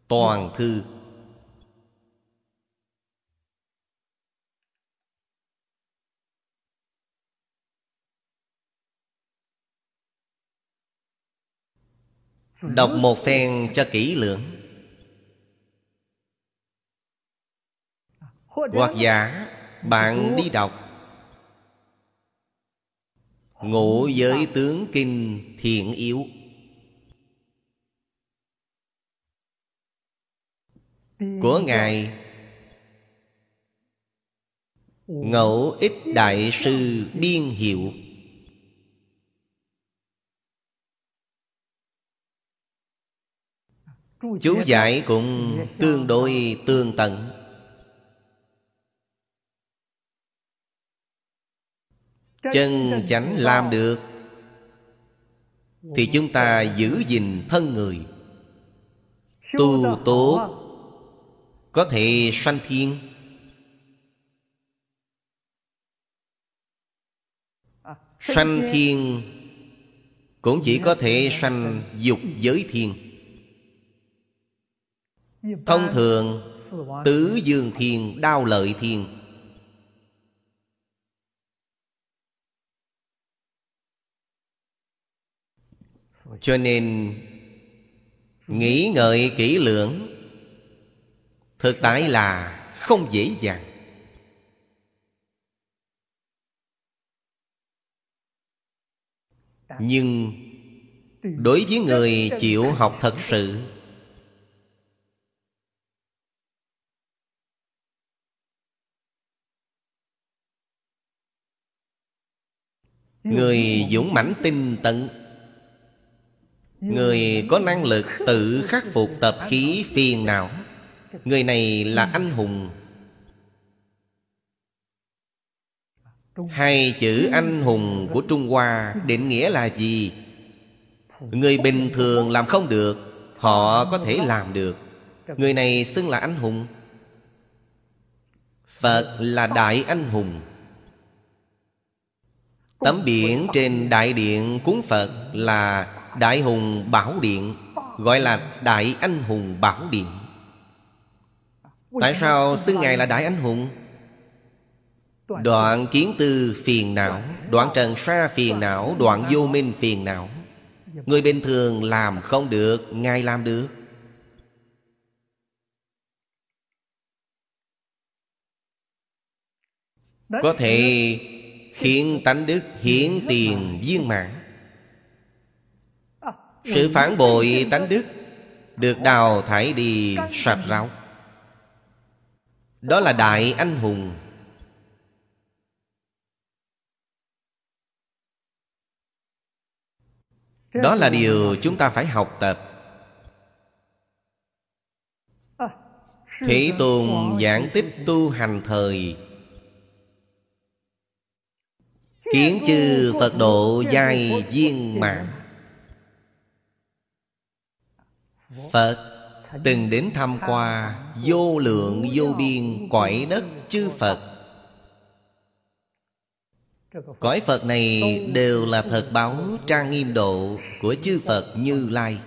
toàn thư. Đọc một phen cho kỹ lưỡng. Hoặc giả bạn đi đọc. Ngộ giới tướng kinh thiện yếu. Của ngài. Ngẫu ích đại sư biên hiệu. Chú giải cũng tương đối tương tận chân chánh làm được thì chúng ta giữ gìn thân người. Tu tốt có thể sanh thiên. Sanh thiên. cũng chỉ có thể sanh dục giới thiên. Thông thường tứ dương thiên đao lợi thiên cho nên nghĩ ngợi kỹ lưỡng, thực tại là không dễ dàng. Nhưng đối với người chịu học thật sự, người dũng mãnh tinh tận Người có năng lực tự khắc phục tập khí phiền não. Người này là anh hùng. Hai chữ anh hùng của Trung Hoa định nghĩa là gì? Người bình thường làm không được, Họ có thể làm được. Người này xưng là anh hùng. Phật là đại anh hùng. Tấm biển trên đại điện cúng Phật là Đại hùng bảo điện, Gọi là đại anh hùng bảo điện. Tại sao xưng Ngài là đại anh hùng? Đoạn kiến tư phiền não, Đoạn trần sa phiền não, Đoạn vô minh phiền não. Người bình thường làm không được, Ngài làm được. Có thể khiến tánh đức hiển tiền viên mãn sự phản bội tánh đức Được đào thải đi sạch ráo. Đó là đại anh hùng. Đó là điều chúng ta phải học tập. Thế tôn giảng tích tu hành thời. Kiến chư phật độ giai viên mạng phật từng đến thăm qua vô lượng vô biên cõi đất chư phật. Cõi phật này đều là thật báo trang nghiêm độ của chư phật như lai.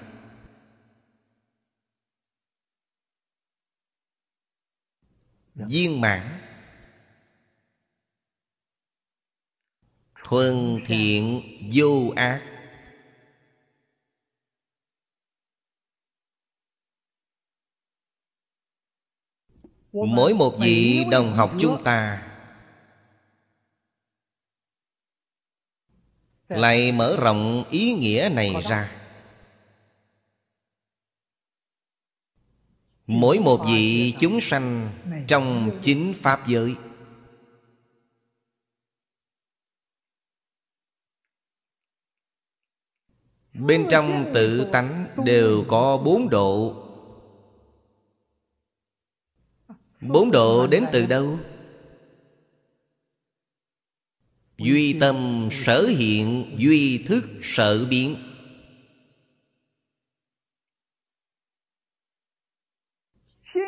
Viên mãn, thuần thiện, vô ác mỗi một vị đồng học chúng ta lại mở rộng ý nghĩa này ra. Mỗi một vị chúng sanh trong chính pháp giới. Bên trong tự tánh đều có bốn độ bốn độ đến từ đâu? Duy tâm sở hiện, duy thức sở biến.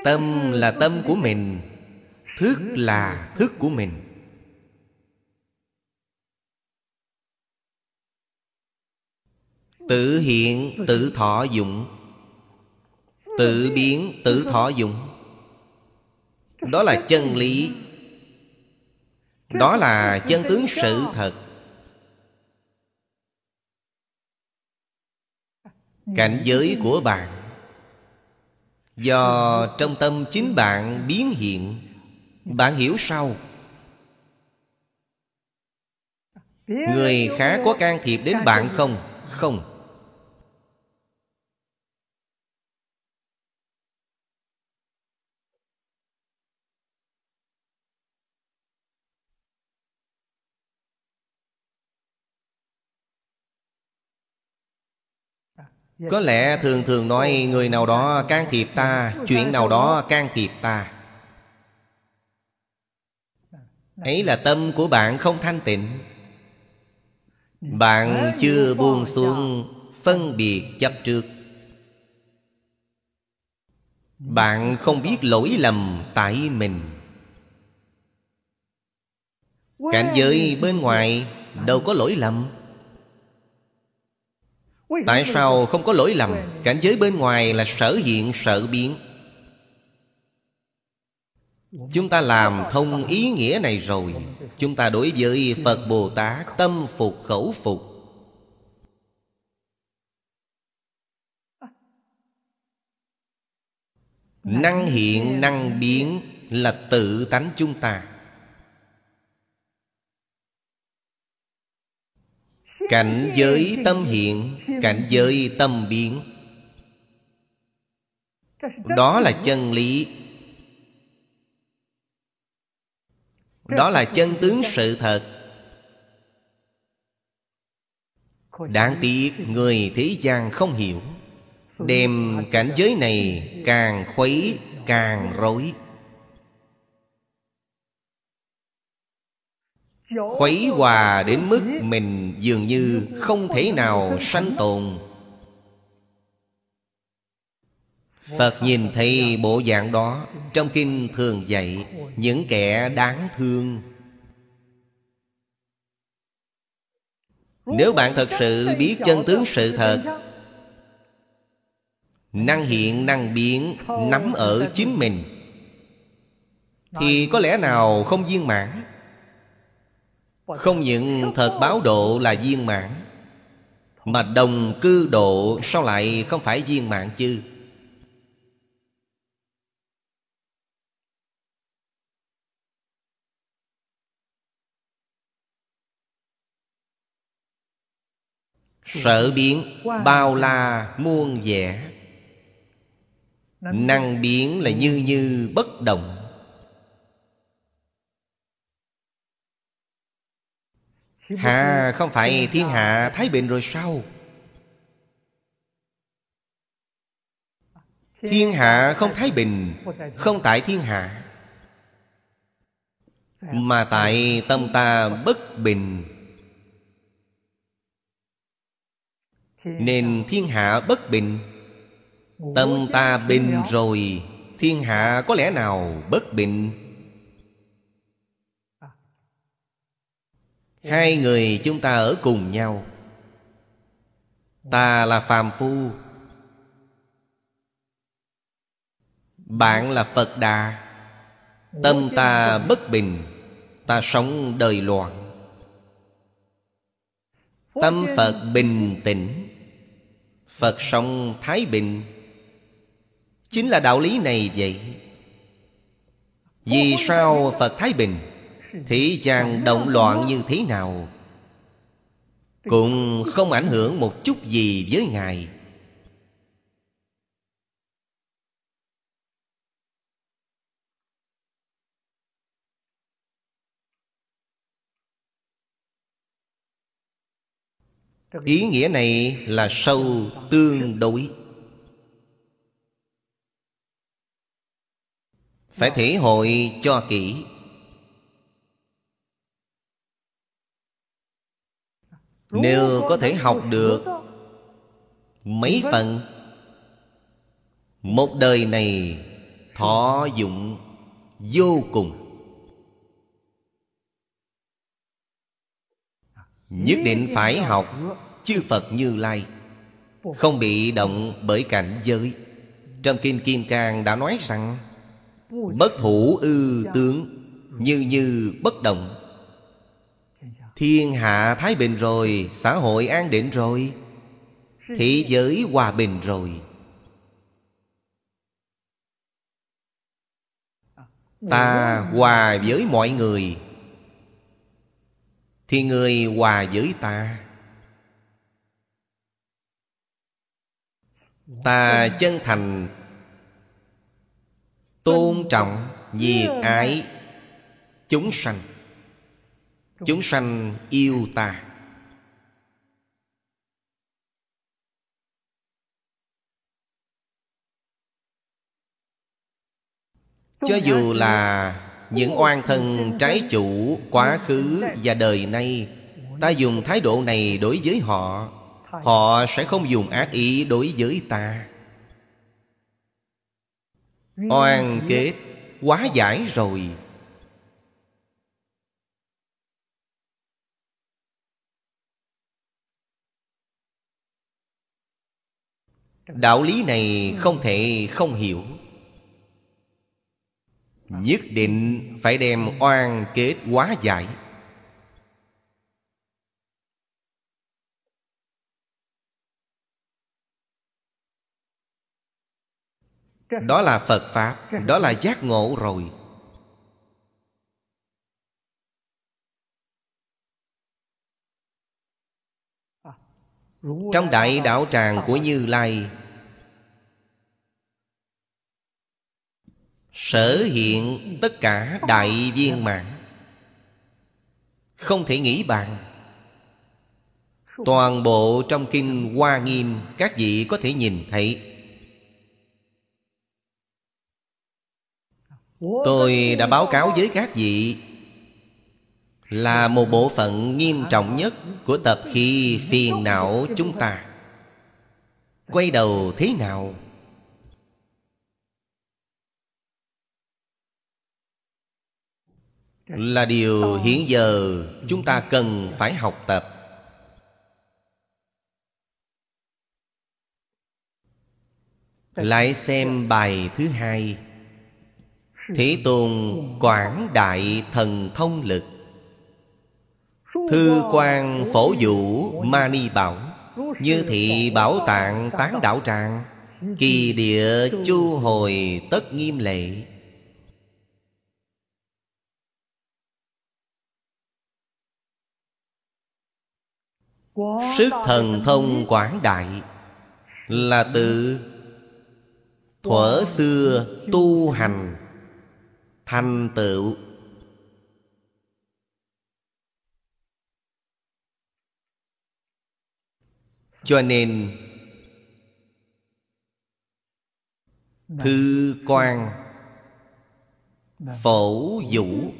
Tâm là tâm của mình, thức là thức của mình. Tự hiện, tự thọ dụng. Tự biến, tự thọ dụng đó là chân lý. Đó là chân tướng sự thật. Cảnh giới của bạn. Do trong tâm chính bạn biến hiện bạn hiểu sao? Người khác có can thiệp đến bạn không? Không có lẽ thường thường nói người nào đó can thiệp ta, chuyện nào đó can thiệp ta. Ấy là tâm của bạn không thanh tịnh. Bạn chưa buông xuống phân biệt chấp trước. Bạn không biết lỗi lầm tại mình. Cảnh giới bên ngoài đâu có lỗi lầm. Tại sao không có lỗi lầm? Cảnh giới bên ngoài là sở hiện sở biến. Chúng ta làm thông ý nghĩa này rồi. Chúng ta đối với Phật Bồ Tát Tâm phục khẩu phục. Năng hiện. năng biến Là tự tánh chúng ta Cảnh giới tâm hiện, Cảnh giới tâm biến. Đó là chân lý. Đó là chân tướng sự thật. Đáng tiếc, người thế gian không hiểu. Đem cảnh giới này càng khuấy, càng rối. Khuấy hòa đến mức mình dường như không thể nào sanh tồn. Phật nhìn thấy bộ dạng đó, Trong kinh thường dạy Những kẻ đáng thương. Nếu bạn thật sự biết chân tướng sự thật, Năng hiện năng biến, Nắm ở chính mình, Thì có lẽ nào không viên mãn? Không những thật báo độ là viên mãn, Mà đồng cư độ sao lại không phải viên mãn chứ? Sở biến bao la muôn vẻ, Năng biến là như như bất động. hà không phải thiên hạ thái bình rồi sao? Thiên hạ không thái bình không tại thiên hạ mà tại tâm ta bất bình. Nên thiên hạ bất bình. Tâm ta bình rồi thiên hạ có lẽ nào bất bình? Hai người chúng ta ở cùng nhau. Ta là phàm phu. Bạn là Phật Đà. Tâm ta bất bình Ta sống đời loạn. Tâm Phật bình tĩnh Phật sống thái bình. Chính là đạo lý này vậy. Vì sao Phật thái bình Thị chàng động loạn như thế nào? Cũng không ảnh hưởng một chút gì với Ngài. Ý nghĩa này là sâu tương đối. Phải thể hội cho kỹ. Nếu có thể học được Mấy phần, Một đời này Thọ dụng vô cùng. Nhất định phải học Chư Phật Như Lai, Không bị động bởi cảnh giới. Trong Kinh Kim Cang đã nói rằng, Bất thủ ư tướng Như như bất động. Thiên hạ thái bình rồi Xã hội an định rồi. Thế giới hòa bình rồi. Ta hòa với mọi người. Thì người hòa với ta. Ta chân thành Tôn trọng nhiệt ái Chúng sanh Chúng sanh yêu ta. Cho dù là những oan thân trái chủ quá khứ và đời nay Ta dùng thái độ này đối với họ. Họ sẽ không dùng ác ý đối với ta. Oan kết quá giải rồi Đạo lý này không thể không hiểu. Nhất định phải đem oan kết hóa giải. Đó là Phật Pháp, Đó là giác ngộ rồi. Trong đại đạo tràng của Như Lai Sở hiện tất cả đại viên mạng Không thể nghĩ bàn. Toàn bộ trong kinh Hoa Nghiêm Các vị có thể nhìn thấy. Tôi đã báo cáo với các vị là một bộ phận nghiêm trọng nhất Của tập khi phiền não chúng ta. Quay đầu thế nào? Là điều hiện giờ chúng ta cần phải học tập. Lại xem bài thứ hai. Thế Tôn quảng đại thần thông lực. Thư quan phổ vũ mani bảo, Như thị bảo tạng tán đạo tràng, Kỳ địa chu hồi tất nghiêm lệ. Sức thần thông quảng đại Là từ thuở xưa tu hành, thành tựu cho nên, Thư quan Phổ vũ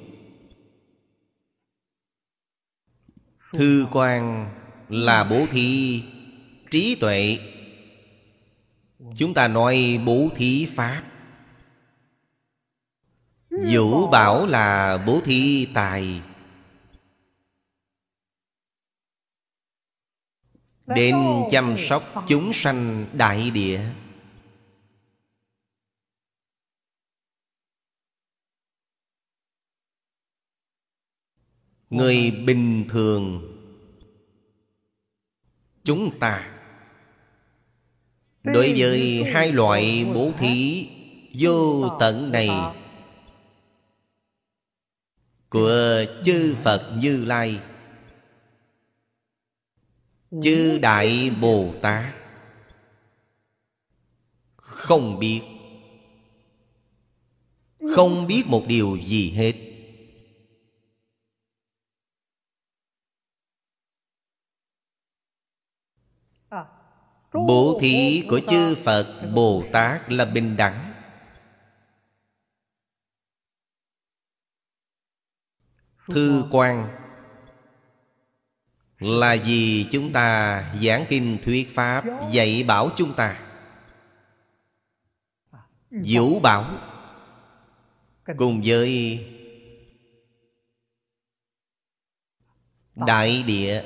Thư quan là bố thí trí tuệ. Chúng ta nói bố thí pháp. Vũ bảo là bố thí tài. Đến chăm sóc chúng sanh đại địa. Người bình thường Chúng ta. Đối với hai loại bố thí vô tận này. Của chư Phật Như Lai Chư Đại Bồ Tát Không biết. Không biết một điều gì hết. Bố thí của chư Phật Bồ Tát là bình đẳng. Thư quan là vì chúng ta giảng kinh thuyết Pháp, Dạy bảo chúng ta. Vũ bảo Cùng với Đại địa,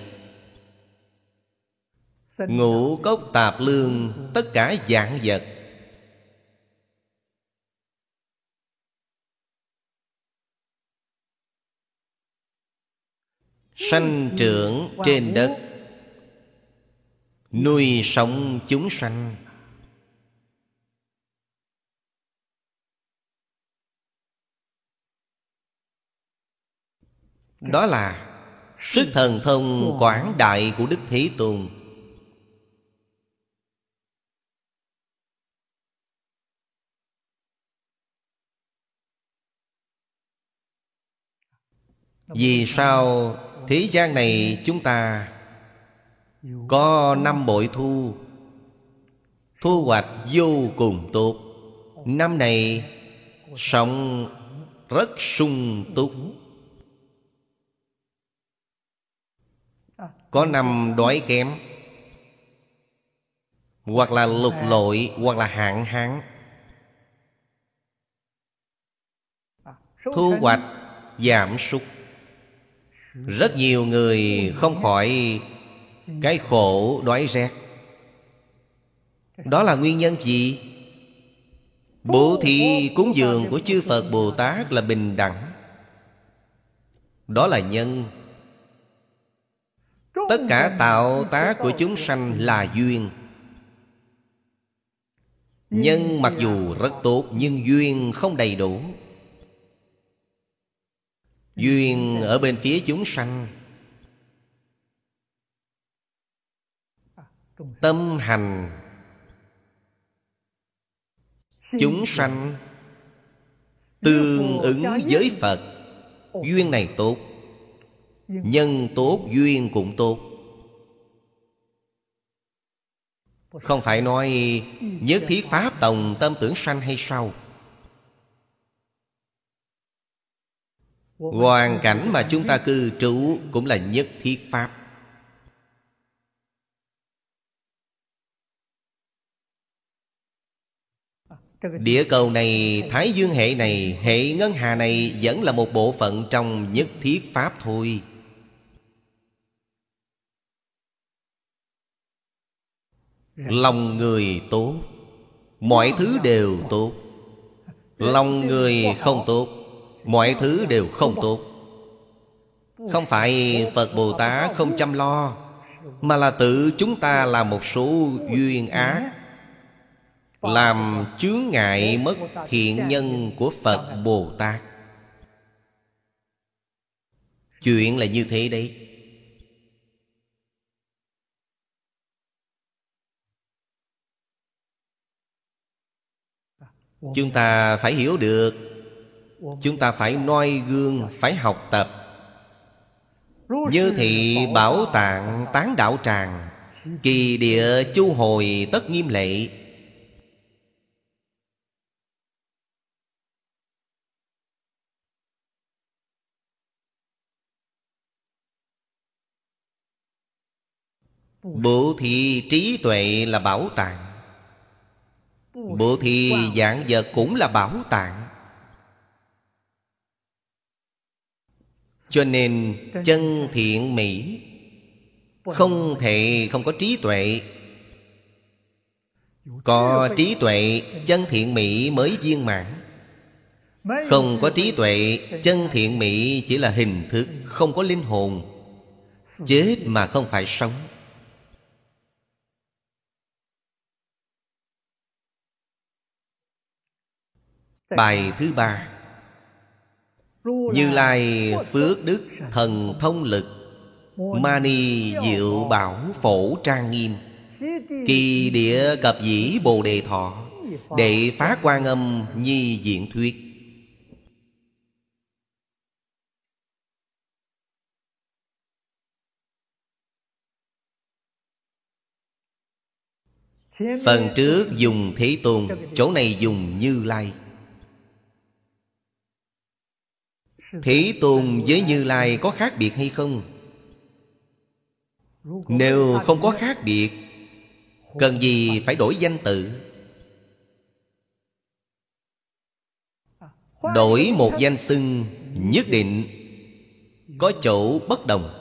Ngũ cốc tạp lương, Tất cả dạng vật. Sanh trưởng trên đất. Nuôi sống chúng sanh. Đó là Sức thần thông quảng đại của Đức Thế Tôn. Vì sao thế gian này chúng ta Có năm bội thu. Thu hoạch vô cùng tốt. Năm này sống rất sung túc. Có năm đói kém, Hoặc là lục lội, Hoặc là hạn hán. Thu hoạch giảm sút rất nhiều người không khỏi cái khổ đói rét. Đó là nguyên nhân gì? Bố thí cúng dường của chư phật bồ tát là bình đẳng. Đó là nhân. Tất cả tạo tác của chúng sanh là duyên. Nhân mặc dù rất tốt, nhưng duyên không đầy đủ. Duyên ở bên phía chúng sanh. Tâm hành. Chúng sanh Tương ứng với Phật. Duyên này tốt. Nhân tốt, duyên cũng tốt. Không phải nói Nhất thiết Pháp đồng tâm tưởng sanh hay sao? Hoàn cảnh mà chúng ta cư trú Cũng là nhất thiết Pháp. Địa cầu này, Thái Dương hệ này, hệ ngân hà này Vẫn là một bộ phận trong nhất thiết Pháp thôi. Lòng người tốt. Mọi thứ đều tốt. Lòng người không tốt. Mọi thứ đều không tốt. Không phải Phật Bồ Tát không chăm lo, Mà là tự chúng ta làm một số duyên ác. Làm chướng ngại mất thiện nhân của Phật Bồ Tát. Chuyện là như thế đấy. Chúng ta phải hiểu được chúng ta phải noi gương, phải học tập. Như thị bảo tạng tán đạo tràng, kỳ địa chu hồi tất nghiêm lệ. Bộ thị trí tuệ là bảo tàng. Bộ thị dạng vật cũng là bảo tàng. Cho nên chân thiện mỹ Không thể không có trí tuệ. Có trí tuệ chân thiện mỹ mới viên mãn. Không có trí tuệ chân thiện mỹ chỉ là hình thức Không có linh hồn. Chết mà không phải sống. Bài thứ ba như Lai phước đức thần thông lực, Mani diệu bảo phổ trang nghiêm, Kỳ địa cập dĩ bồ đề thọ, Đệ phá quan âm nhi diện thuyết. Phần trước dùng Thế Tôn, Chỗ này dùng Như Lai. Thế Tôn với Như Lai có khác biệt hay không? Nếu không có khác biệt, Cần gì phải đổi danh tự? Đổi một danh xưng Nhất định Có chỗ bất đồng.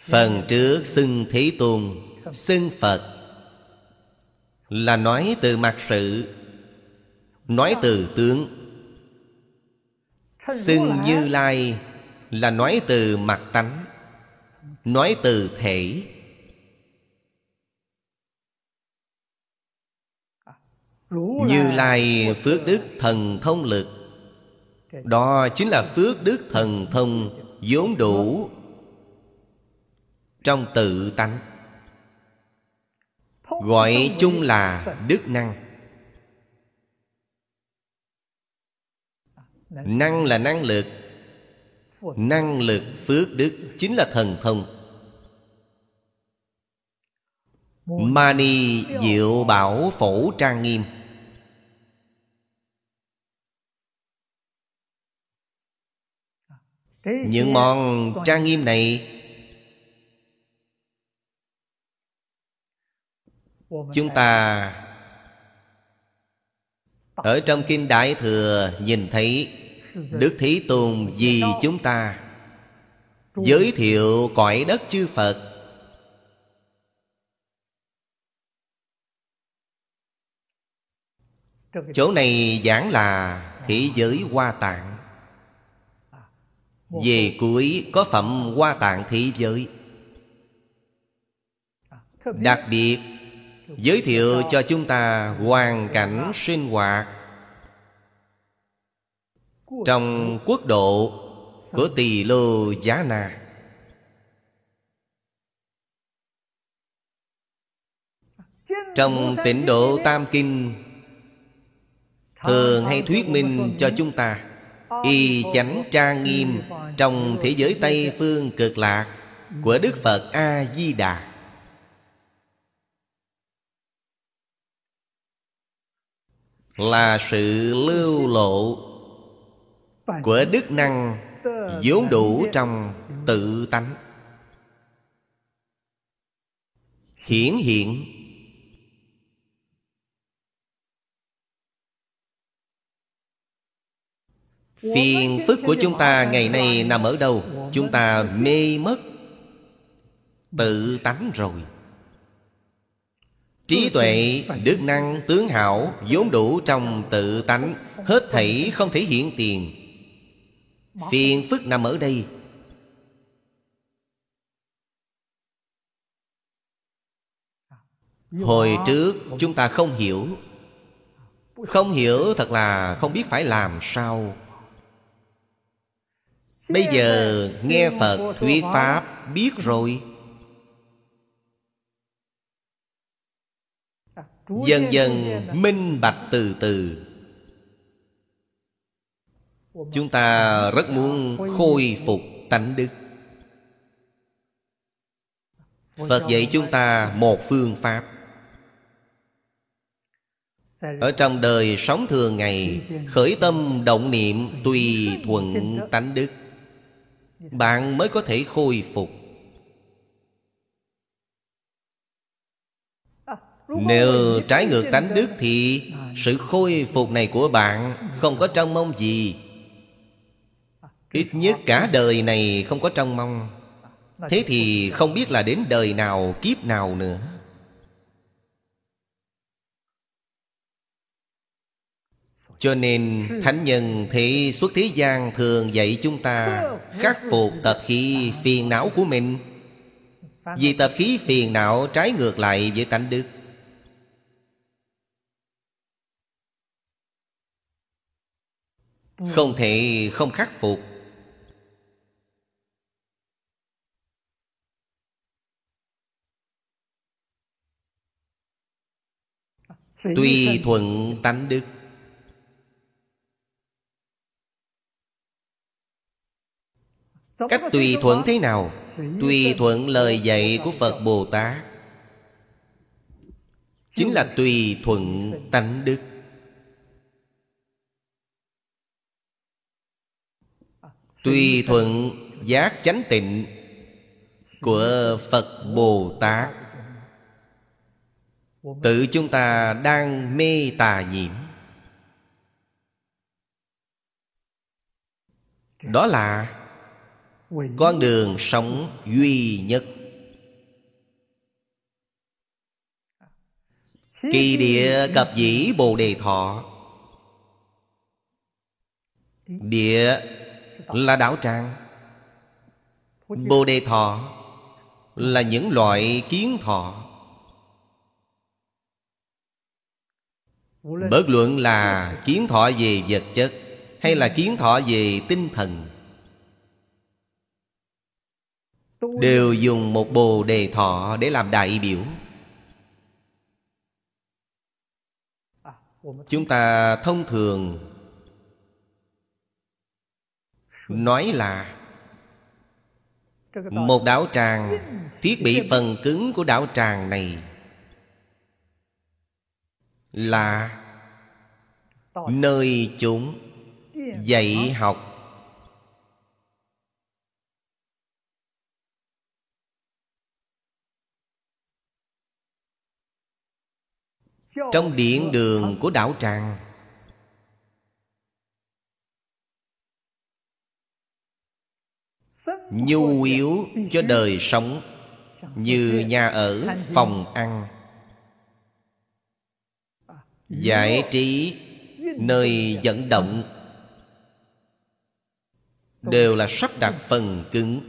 Phần trước xưng Thế Tôn Xưng Phật Là nói từ mặt sự, Nói từ tướng. Xưng Như Lai Là nói từ mặt tánh Nói từ thể. Như Lai phước đức thần thông lực. Đó chính là phước đức thần thông vốn đủ Trong tự tánh. Gọi chung là đức năng Năng là năng lực. Năng lực phước đức chính là thần thông. Mani diệu bảo phổ trang nghiêm. Những món trang nghiêm này Chúng ta Ở trong Kinh Đại Thừa nhìn thấy Đức Thế Tôn vì chúng ta. Giới thiệu cõi đất chư Phật. Chỗ này giảng là thế giới hoa tạng. Về cuối có phẩm hoa tạng thế giới. Đặc biệt, Giới thiệu cho chúng ta hoàn cảnh sinh hoạt trong quốc độ của Tỳ Lô Giá Na. Trong tịnh độ Tam Kinh Thường hay thuyết minh cho chúng ta Y chánh trang nghiêm Trong thế giới Tây Phương cực lạc Của Đức Phật A-di-đà. Là sự lưu lộ của đức năng vốn đủ trong tự tánh. Hiển hiện. Phiền phức của chúng ta ngày nay nằm ở đâu? Chúng ta mê mất Tự tánh rồi. Trí tuệ, đức năng, tướng hảo vốn đủ trong tự tánh. Hết thảy không thể hiện tiền. Phiền phức nằm ở đây. Hồi trước chúng ta không hiểu. Không hiểu thật là không biết phải làm sao. Bây giờ nghe Phật thuyết Pháp biết rồi. Dần dần minh bạch từ từ chúng ta rất muốn khôi phục tánh đức. Phật dạy chúng ta một phương pháp. Ở trong đời sống thường ngày, khởi tâm động niệm tùy thuận tánh đức. Bạn mới có thể khôi phục. Nếu trái ngược tánh đức thì sự khôi phục này của bạn không có trong mong gì. Ít nhất cả đời này không có trông mong. Thế thì không biết là đến đời nào, kiếp nào nữa. Cho nên Thánh nhân thị xuất thế gian thường dạy chúng ta Khắc phục tập khí phiền não của mình. Vì tập khí phiền não trái ngược lại với tánh đức. Không thể không khắc phục Tùy thuận tánh đức Cách tùy thuận thế nào? Tùy thuận lời dạy của Phật Bồ Tát. Chính là tùy thuận tánh đức. Tùy thuận giác chánh tịnh Của Phật Bồ Tát Tự chúng ta đang mê tà nhiễm. Đó là con đường sống duy nhất. Kỳ địa cập dĩ bồ đề thọ. Địa là đảo tràng. Bồ đề thọ là những loại kiến thọ bất luận là kiến thọ về vật chất hay là kiến thọ về tinh thần? Đều dùng một bồ đề thọ để làm đại biểu. Chúng ta thông thường nói là một đảo tràng thiết bị phần cứng của đảo tràng này là nơi chúng dạy học. Trong điện đường của đảo tràng, nhu yếu cho đời sống như nhà ở, phòng ăn giải trí nơi vận động đều là sắp đặt phần cứng.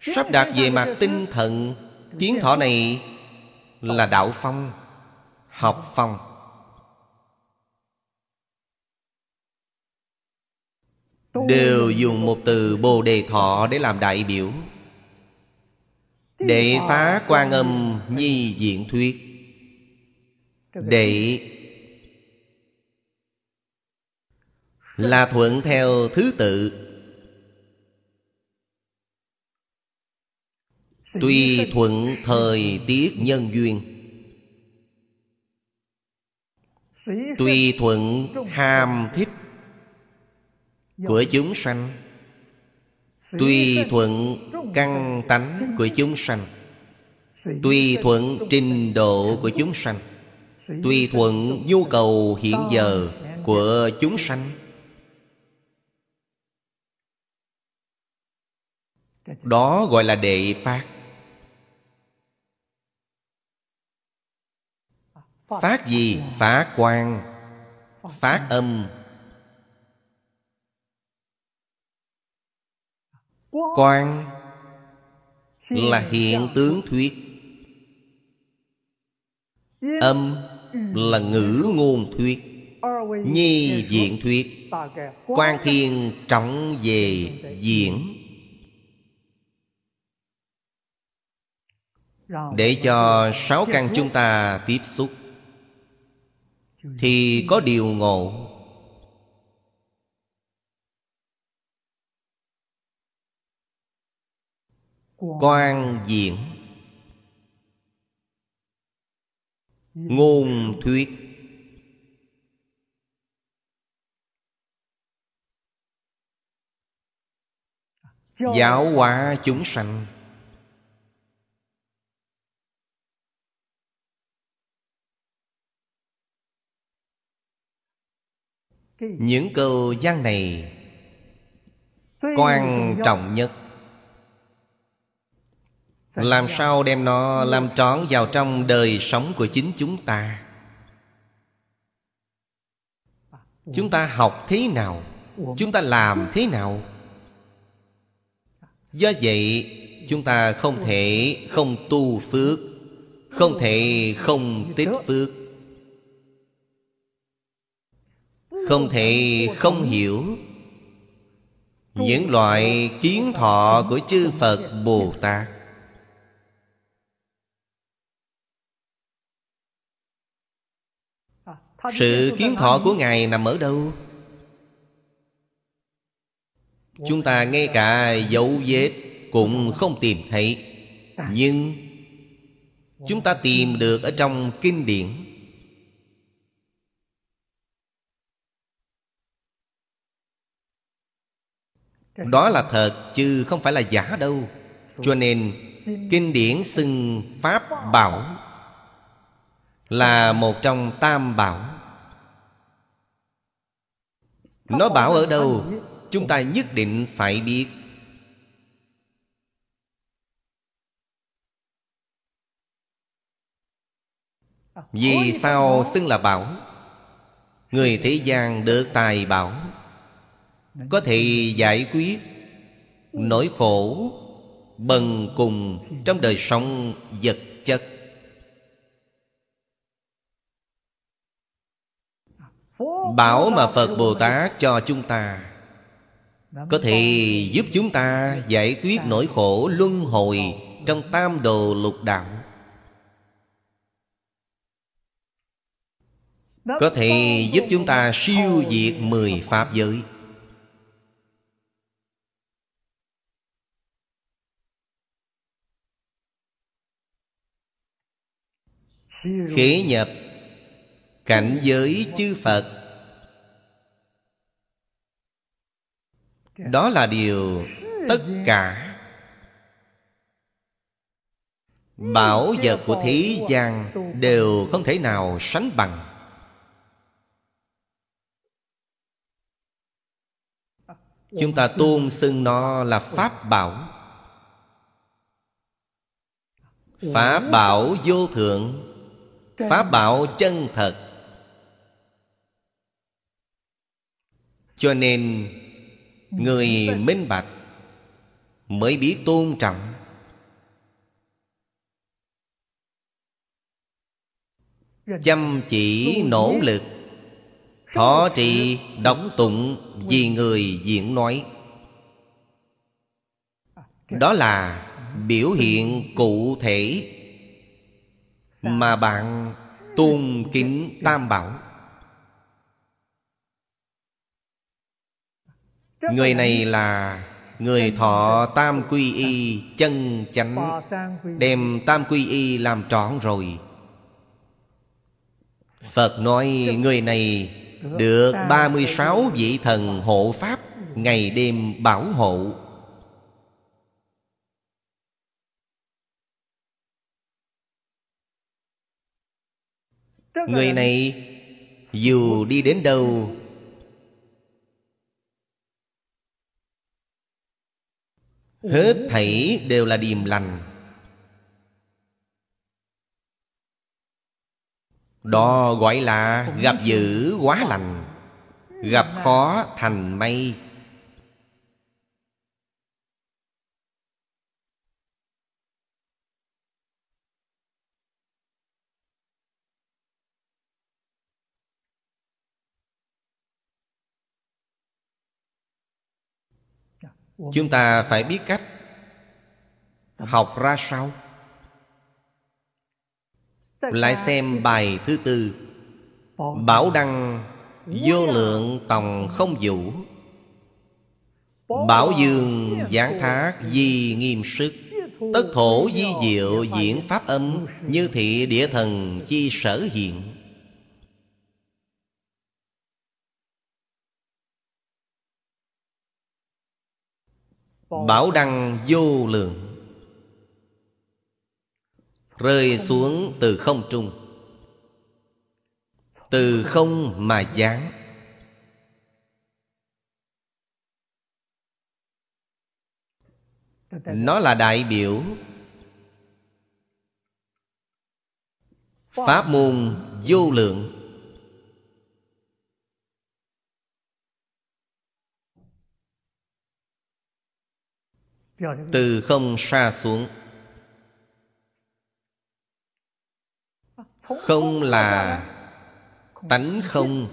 Sắp đặt về mặt tinh thần, kiến thọ này là đạo phong, học phong. Đều dùng một từ bồ đề thọ để làm đại biểu. Để phá quan âm nhi diện thuyết để là thuận theo thứ tự. Tùy thuận thời tiết nhân duyên Tùy thuận ham thích Của chúng sanh Tùy thuận căn tánh của chúng sanh Tùy thuận trình độ của chúng sanh Tùy thuận nhu cầu hiện giờ của chúng sanh, Đó gọi là đệ phát. Phát gì? Phát quan Phát âm. Quan Là hiện tướng thuyết. Âm là ngữ ngôn thuyết, Nhi diện thuyết, Quan thiên trọng về diễn. Để cho sáu căn chúng ta tiếp xúc, thì có điều ngộ. Quan diện ngôn thuyết. Giáo hóa chúng sanh. Những câu gian này quan trọng nhất làm sao đem nó làm trọn vào trong đời sống của chính chúng ta? Chúng ta học thế nào? Chúng ta làm thế nào? Do vậy chúng ta không thể không tu phước không thể không tích phước không thể không hiểu. Những loại kiến thọ của chư phật bồ tát sự kiến thọ của ngài nằm ở đâu? Chúng ta ngay cả dấu vết cũng không tìm thấy. Nhưng chúng ta tìm được ở trong kinh điển. Đó là thật chứ không phải là giả đâu. Cho nên kinh điển xưng pháp bảo là một trong tam bảo nó bảo ở đâu, chúng ta nhất định phải biết. Vì sao xưng là bảo? Người thế gian được tài bảo. Có thể giải quyết, nỗi khổ, bần cùng trong đời sống vật chất. Bảo mà phật bồ tát cho chúng ta. Có thể giúp chúng ta giải quyết nỗi khổ luân hồi trong tam đồ lục đạo. Có thể giúp chúng ta siêu diệt mười pháp giới. Khế nhập cảnh giới chư phật đó là điều tất cả. Bảo vật của thế gian đều không thể nào sánh bằng. Chúng ta tôn xưng nó là pháp bảo. Pháp bảo vô thượng, pháp bảo chân thật. Cho nên người minh bạch mới biết tôn trọng. Chăm chỉ nỗ lực, thọ trì độc tụng vì người diễn nói. Đó là biểu hiện cụ thể mà bạn tôn kính tam bảo. Người này là Người thọ tam quy y chân chánh. Đem tam quy y làm trọn rồi. Phật nói người này được 36 vị thần hộ Pháp Ngày đêm bảo hộ. Người này dù đi đến đâu Hết thảy đều là điềm lành. Đó gọi là gặp dữ quá lành Gặp khó thành may chúng ta phải biết cách học ra sao? Lại xem bài thứ tư. Bảo đăng vô lượng tòng không vũ. Bảo dương giảng thác di nghiêm sức. Tất thổ di diệu diễn pháp âm như thị địa thần chi sở hiện. Bảo đăng vô lượng. Rơi xuống từ không trung. Từ không mà giáng. Nó là đại biểu. Pháp môn vô lượng. Từ không xa xuống. Không là tánh không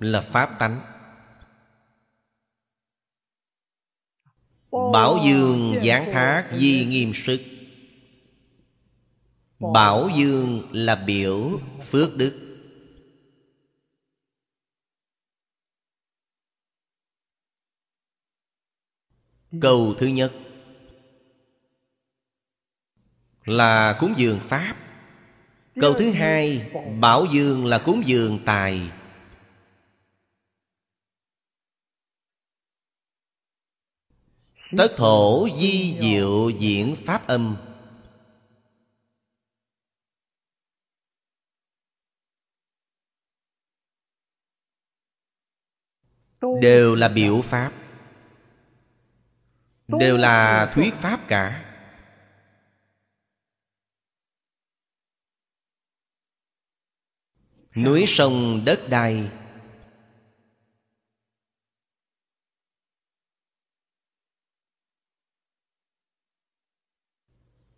là pháp tánh. Bảo dương giáng thác di nghiêm sức. Bảo dương là biểu phước đức. Câu thứ nhất là cúng dường pháp. Câu thứ hai, bảo dương là cúng dường tài. Tất thổ di diệu diễn pháp âm. Đều là biểu pháp. Đều là thuyết pháp cả. Núi sông đất đai.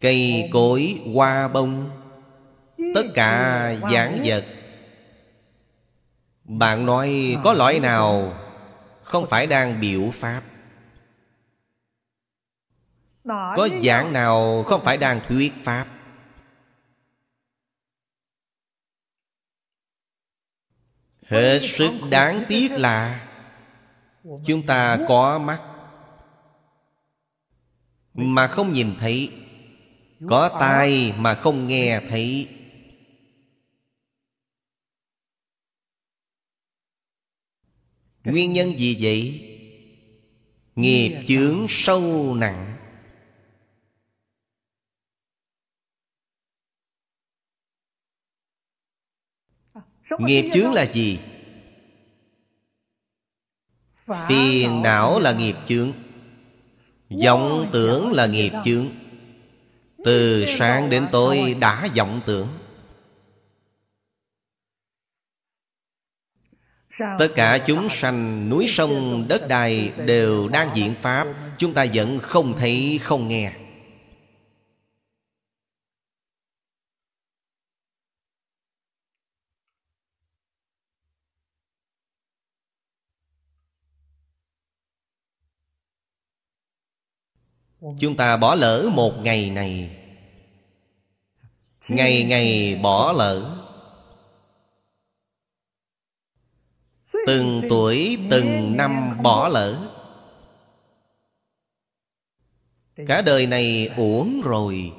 Cây cối, hoa bông, tất cả giảng vật. Bạn nói có loại nào không phải đang biểu pháp? Có dạng nào không phải đang thuyết pháp? Hết sức đáng tiếc là chúng ta có mắt mà không nhìn thấy, có tai mà không nghe thấy. Nguyên nhân gì vậy? Nghiệp chướng sâu nặng. Nghiệp chướng là gì? Phiền não là nghiệp chướng. vọng tưởng là nghiệp chướng. Từ sáng đến tối đã vọng tưởng. Tất cả chúng sanh núi sông đất đai đều đang diễn pháp. chúng ta vẫn không thấy không nghe chúng ta bỏ lỡ một ngày này. Ngày ngày bỏ lỡ. Từng tuổi, từng năm bỏ lỡ. Cả đời này uổng rồi.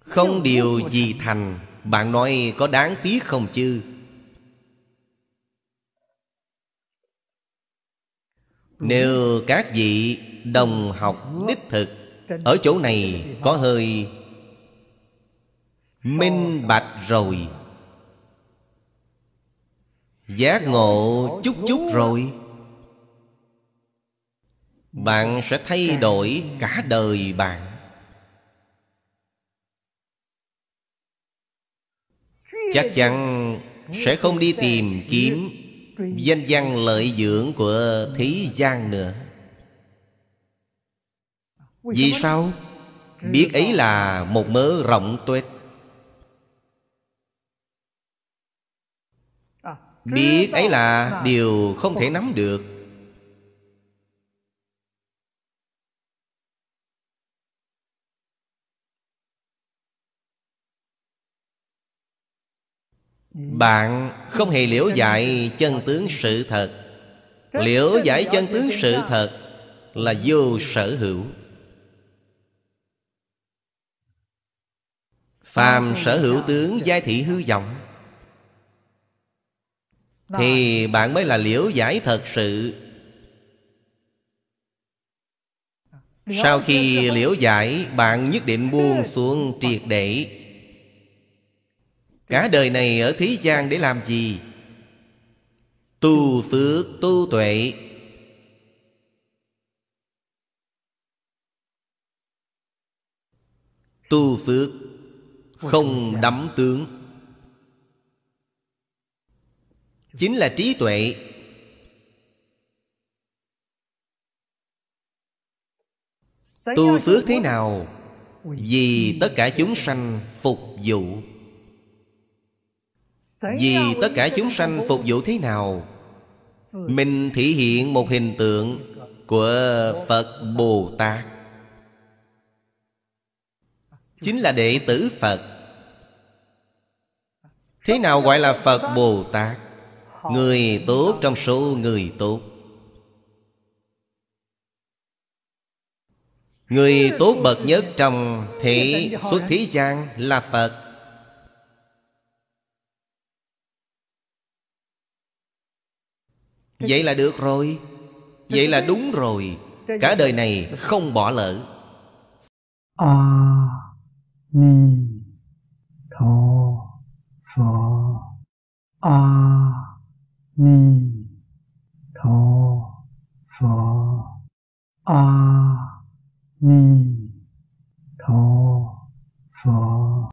Không điều gì thành. Bạn nói có đáng tiếc không chứ? Nếu các vị đồng học đích thực ở chỗ này có hơi minh bạch rồi, giác ngộ chút chút rồi, bạn sẽ thay đổi cả đời bạn. Chắc chắn sẽ không đi tìm kiếm danh văn lợi dưỡng của thế gian nữa. Vì sao? Biết ấy là một mớ rộng tuếch biết ấy là điều không thể nắm được bạn không hề liễu giải chân tướng sự thật. Liễu giải chân tướng sự thật là vô sở hữu. Phàm sở hữu tướng giai thị hư vọng. Thì bạn mới là liễu giải thật sự. Sau khi liễu giải bạn nhất định buông xuống triệt để cả đời này ở thế gian để làm gì? Tu phước tu tuệ. Tu phước không đắm tướng. Chính là trí tuệ. Tu phước thế nào? Vì tất cả chúng sanh phục vụ vì tất cả chúng sanh phục vụ thế nào mình thể hiện một hình tượng của phật bồ tát chính là đệ tử phật. Thế nào gọi là phật bồ tát người tốt trong số người tốt. Người tốt bậc nhất trong thế xuất thế gian là phật vậy là được rồi. Vậy là đúng rồi. Cả đời này không bỏ lỡ. A à, ni tho pho. A à, ni tho pho. A à, ni tho pho.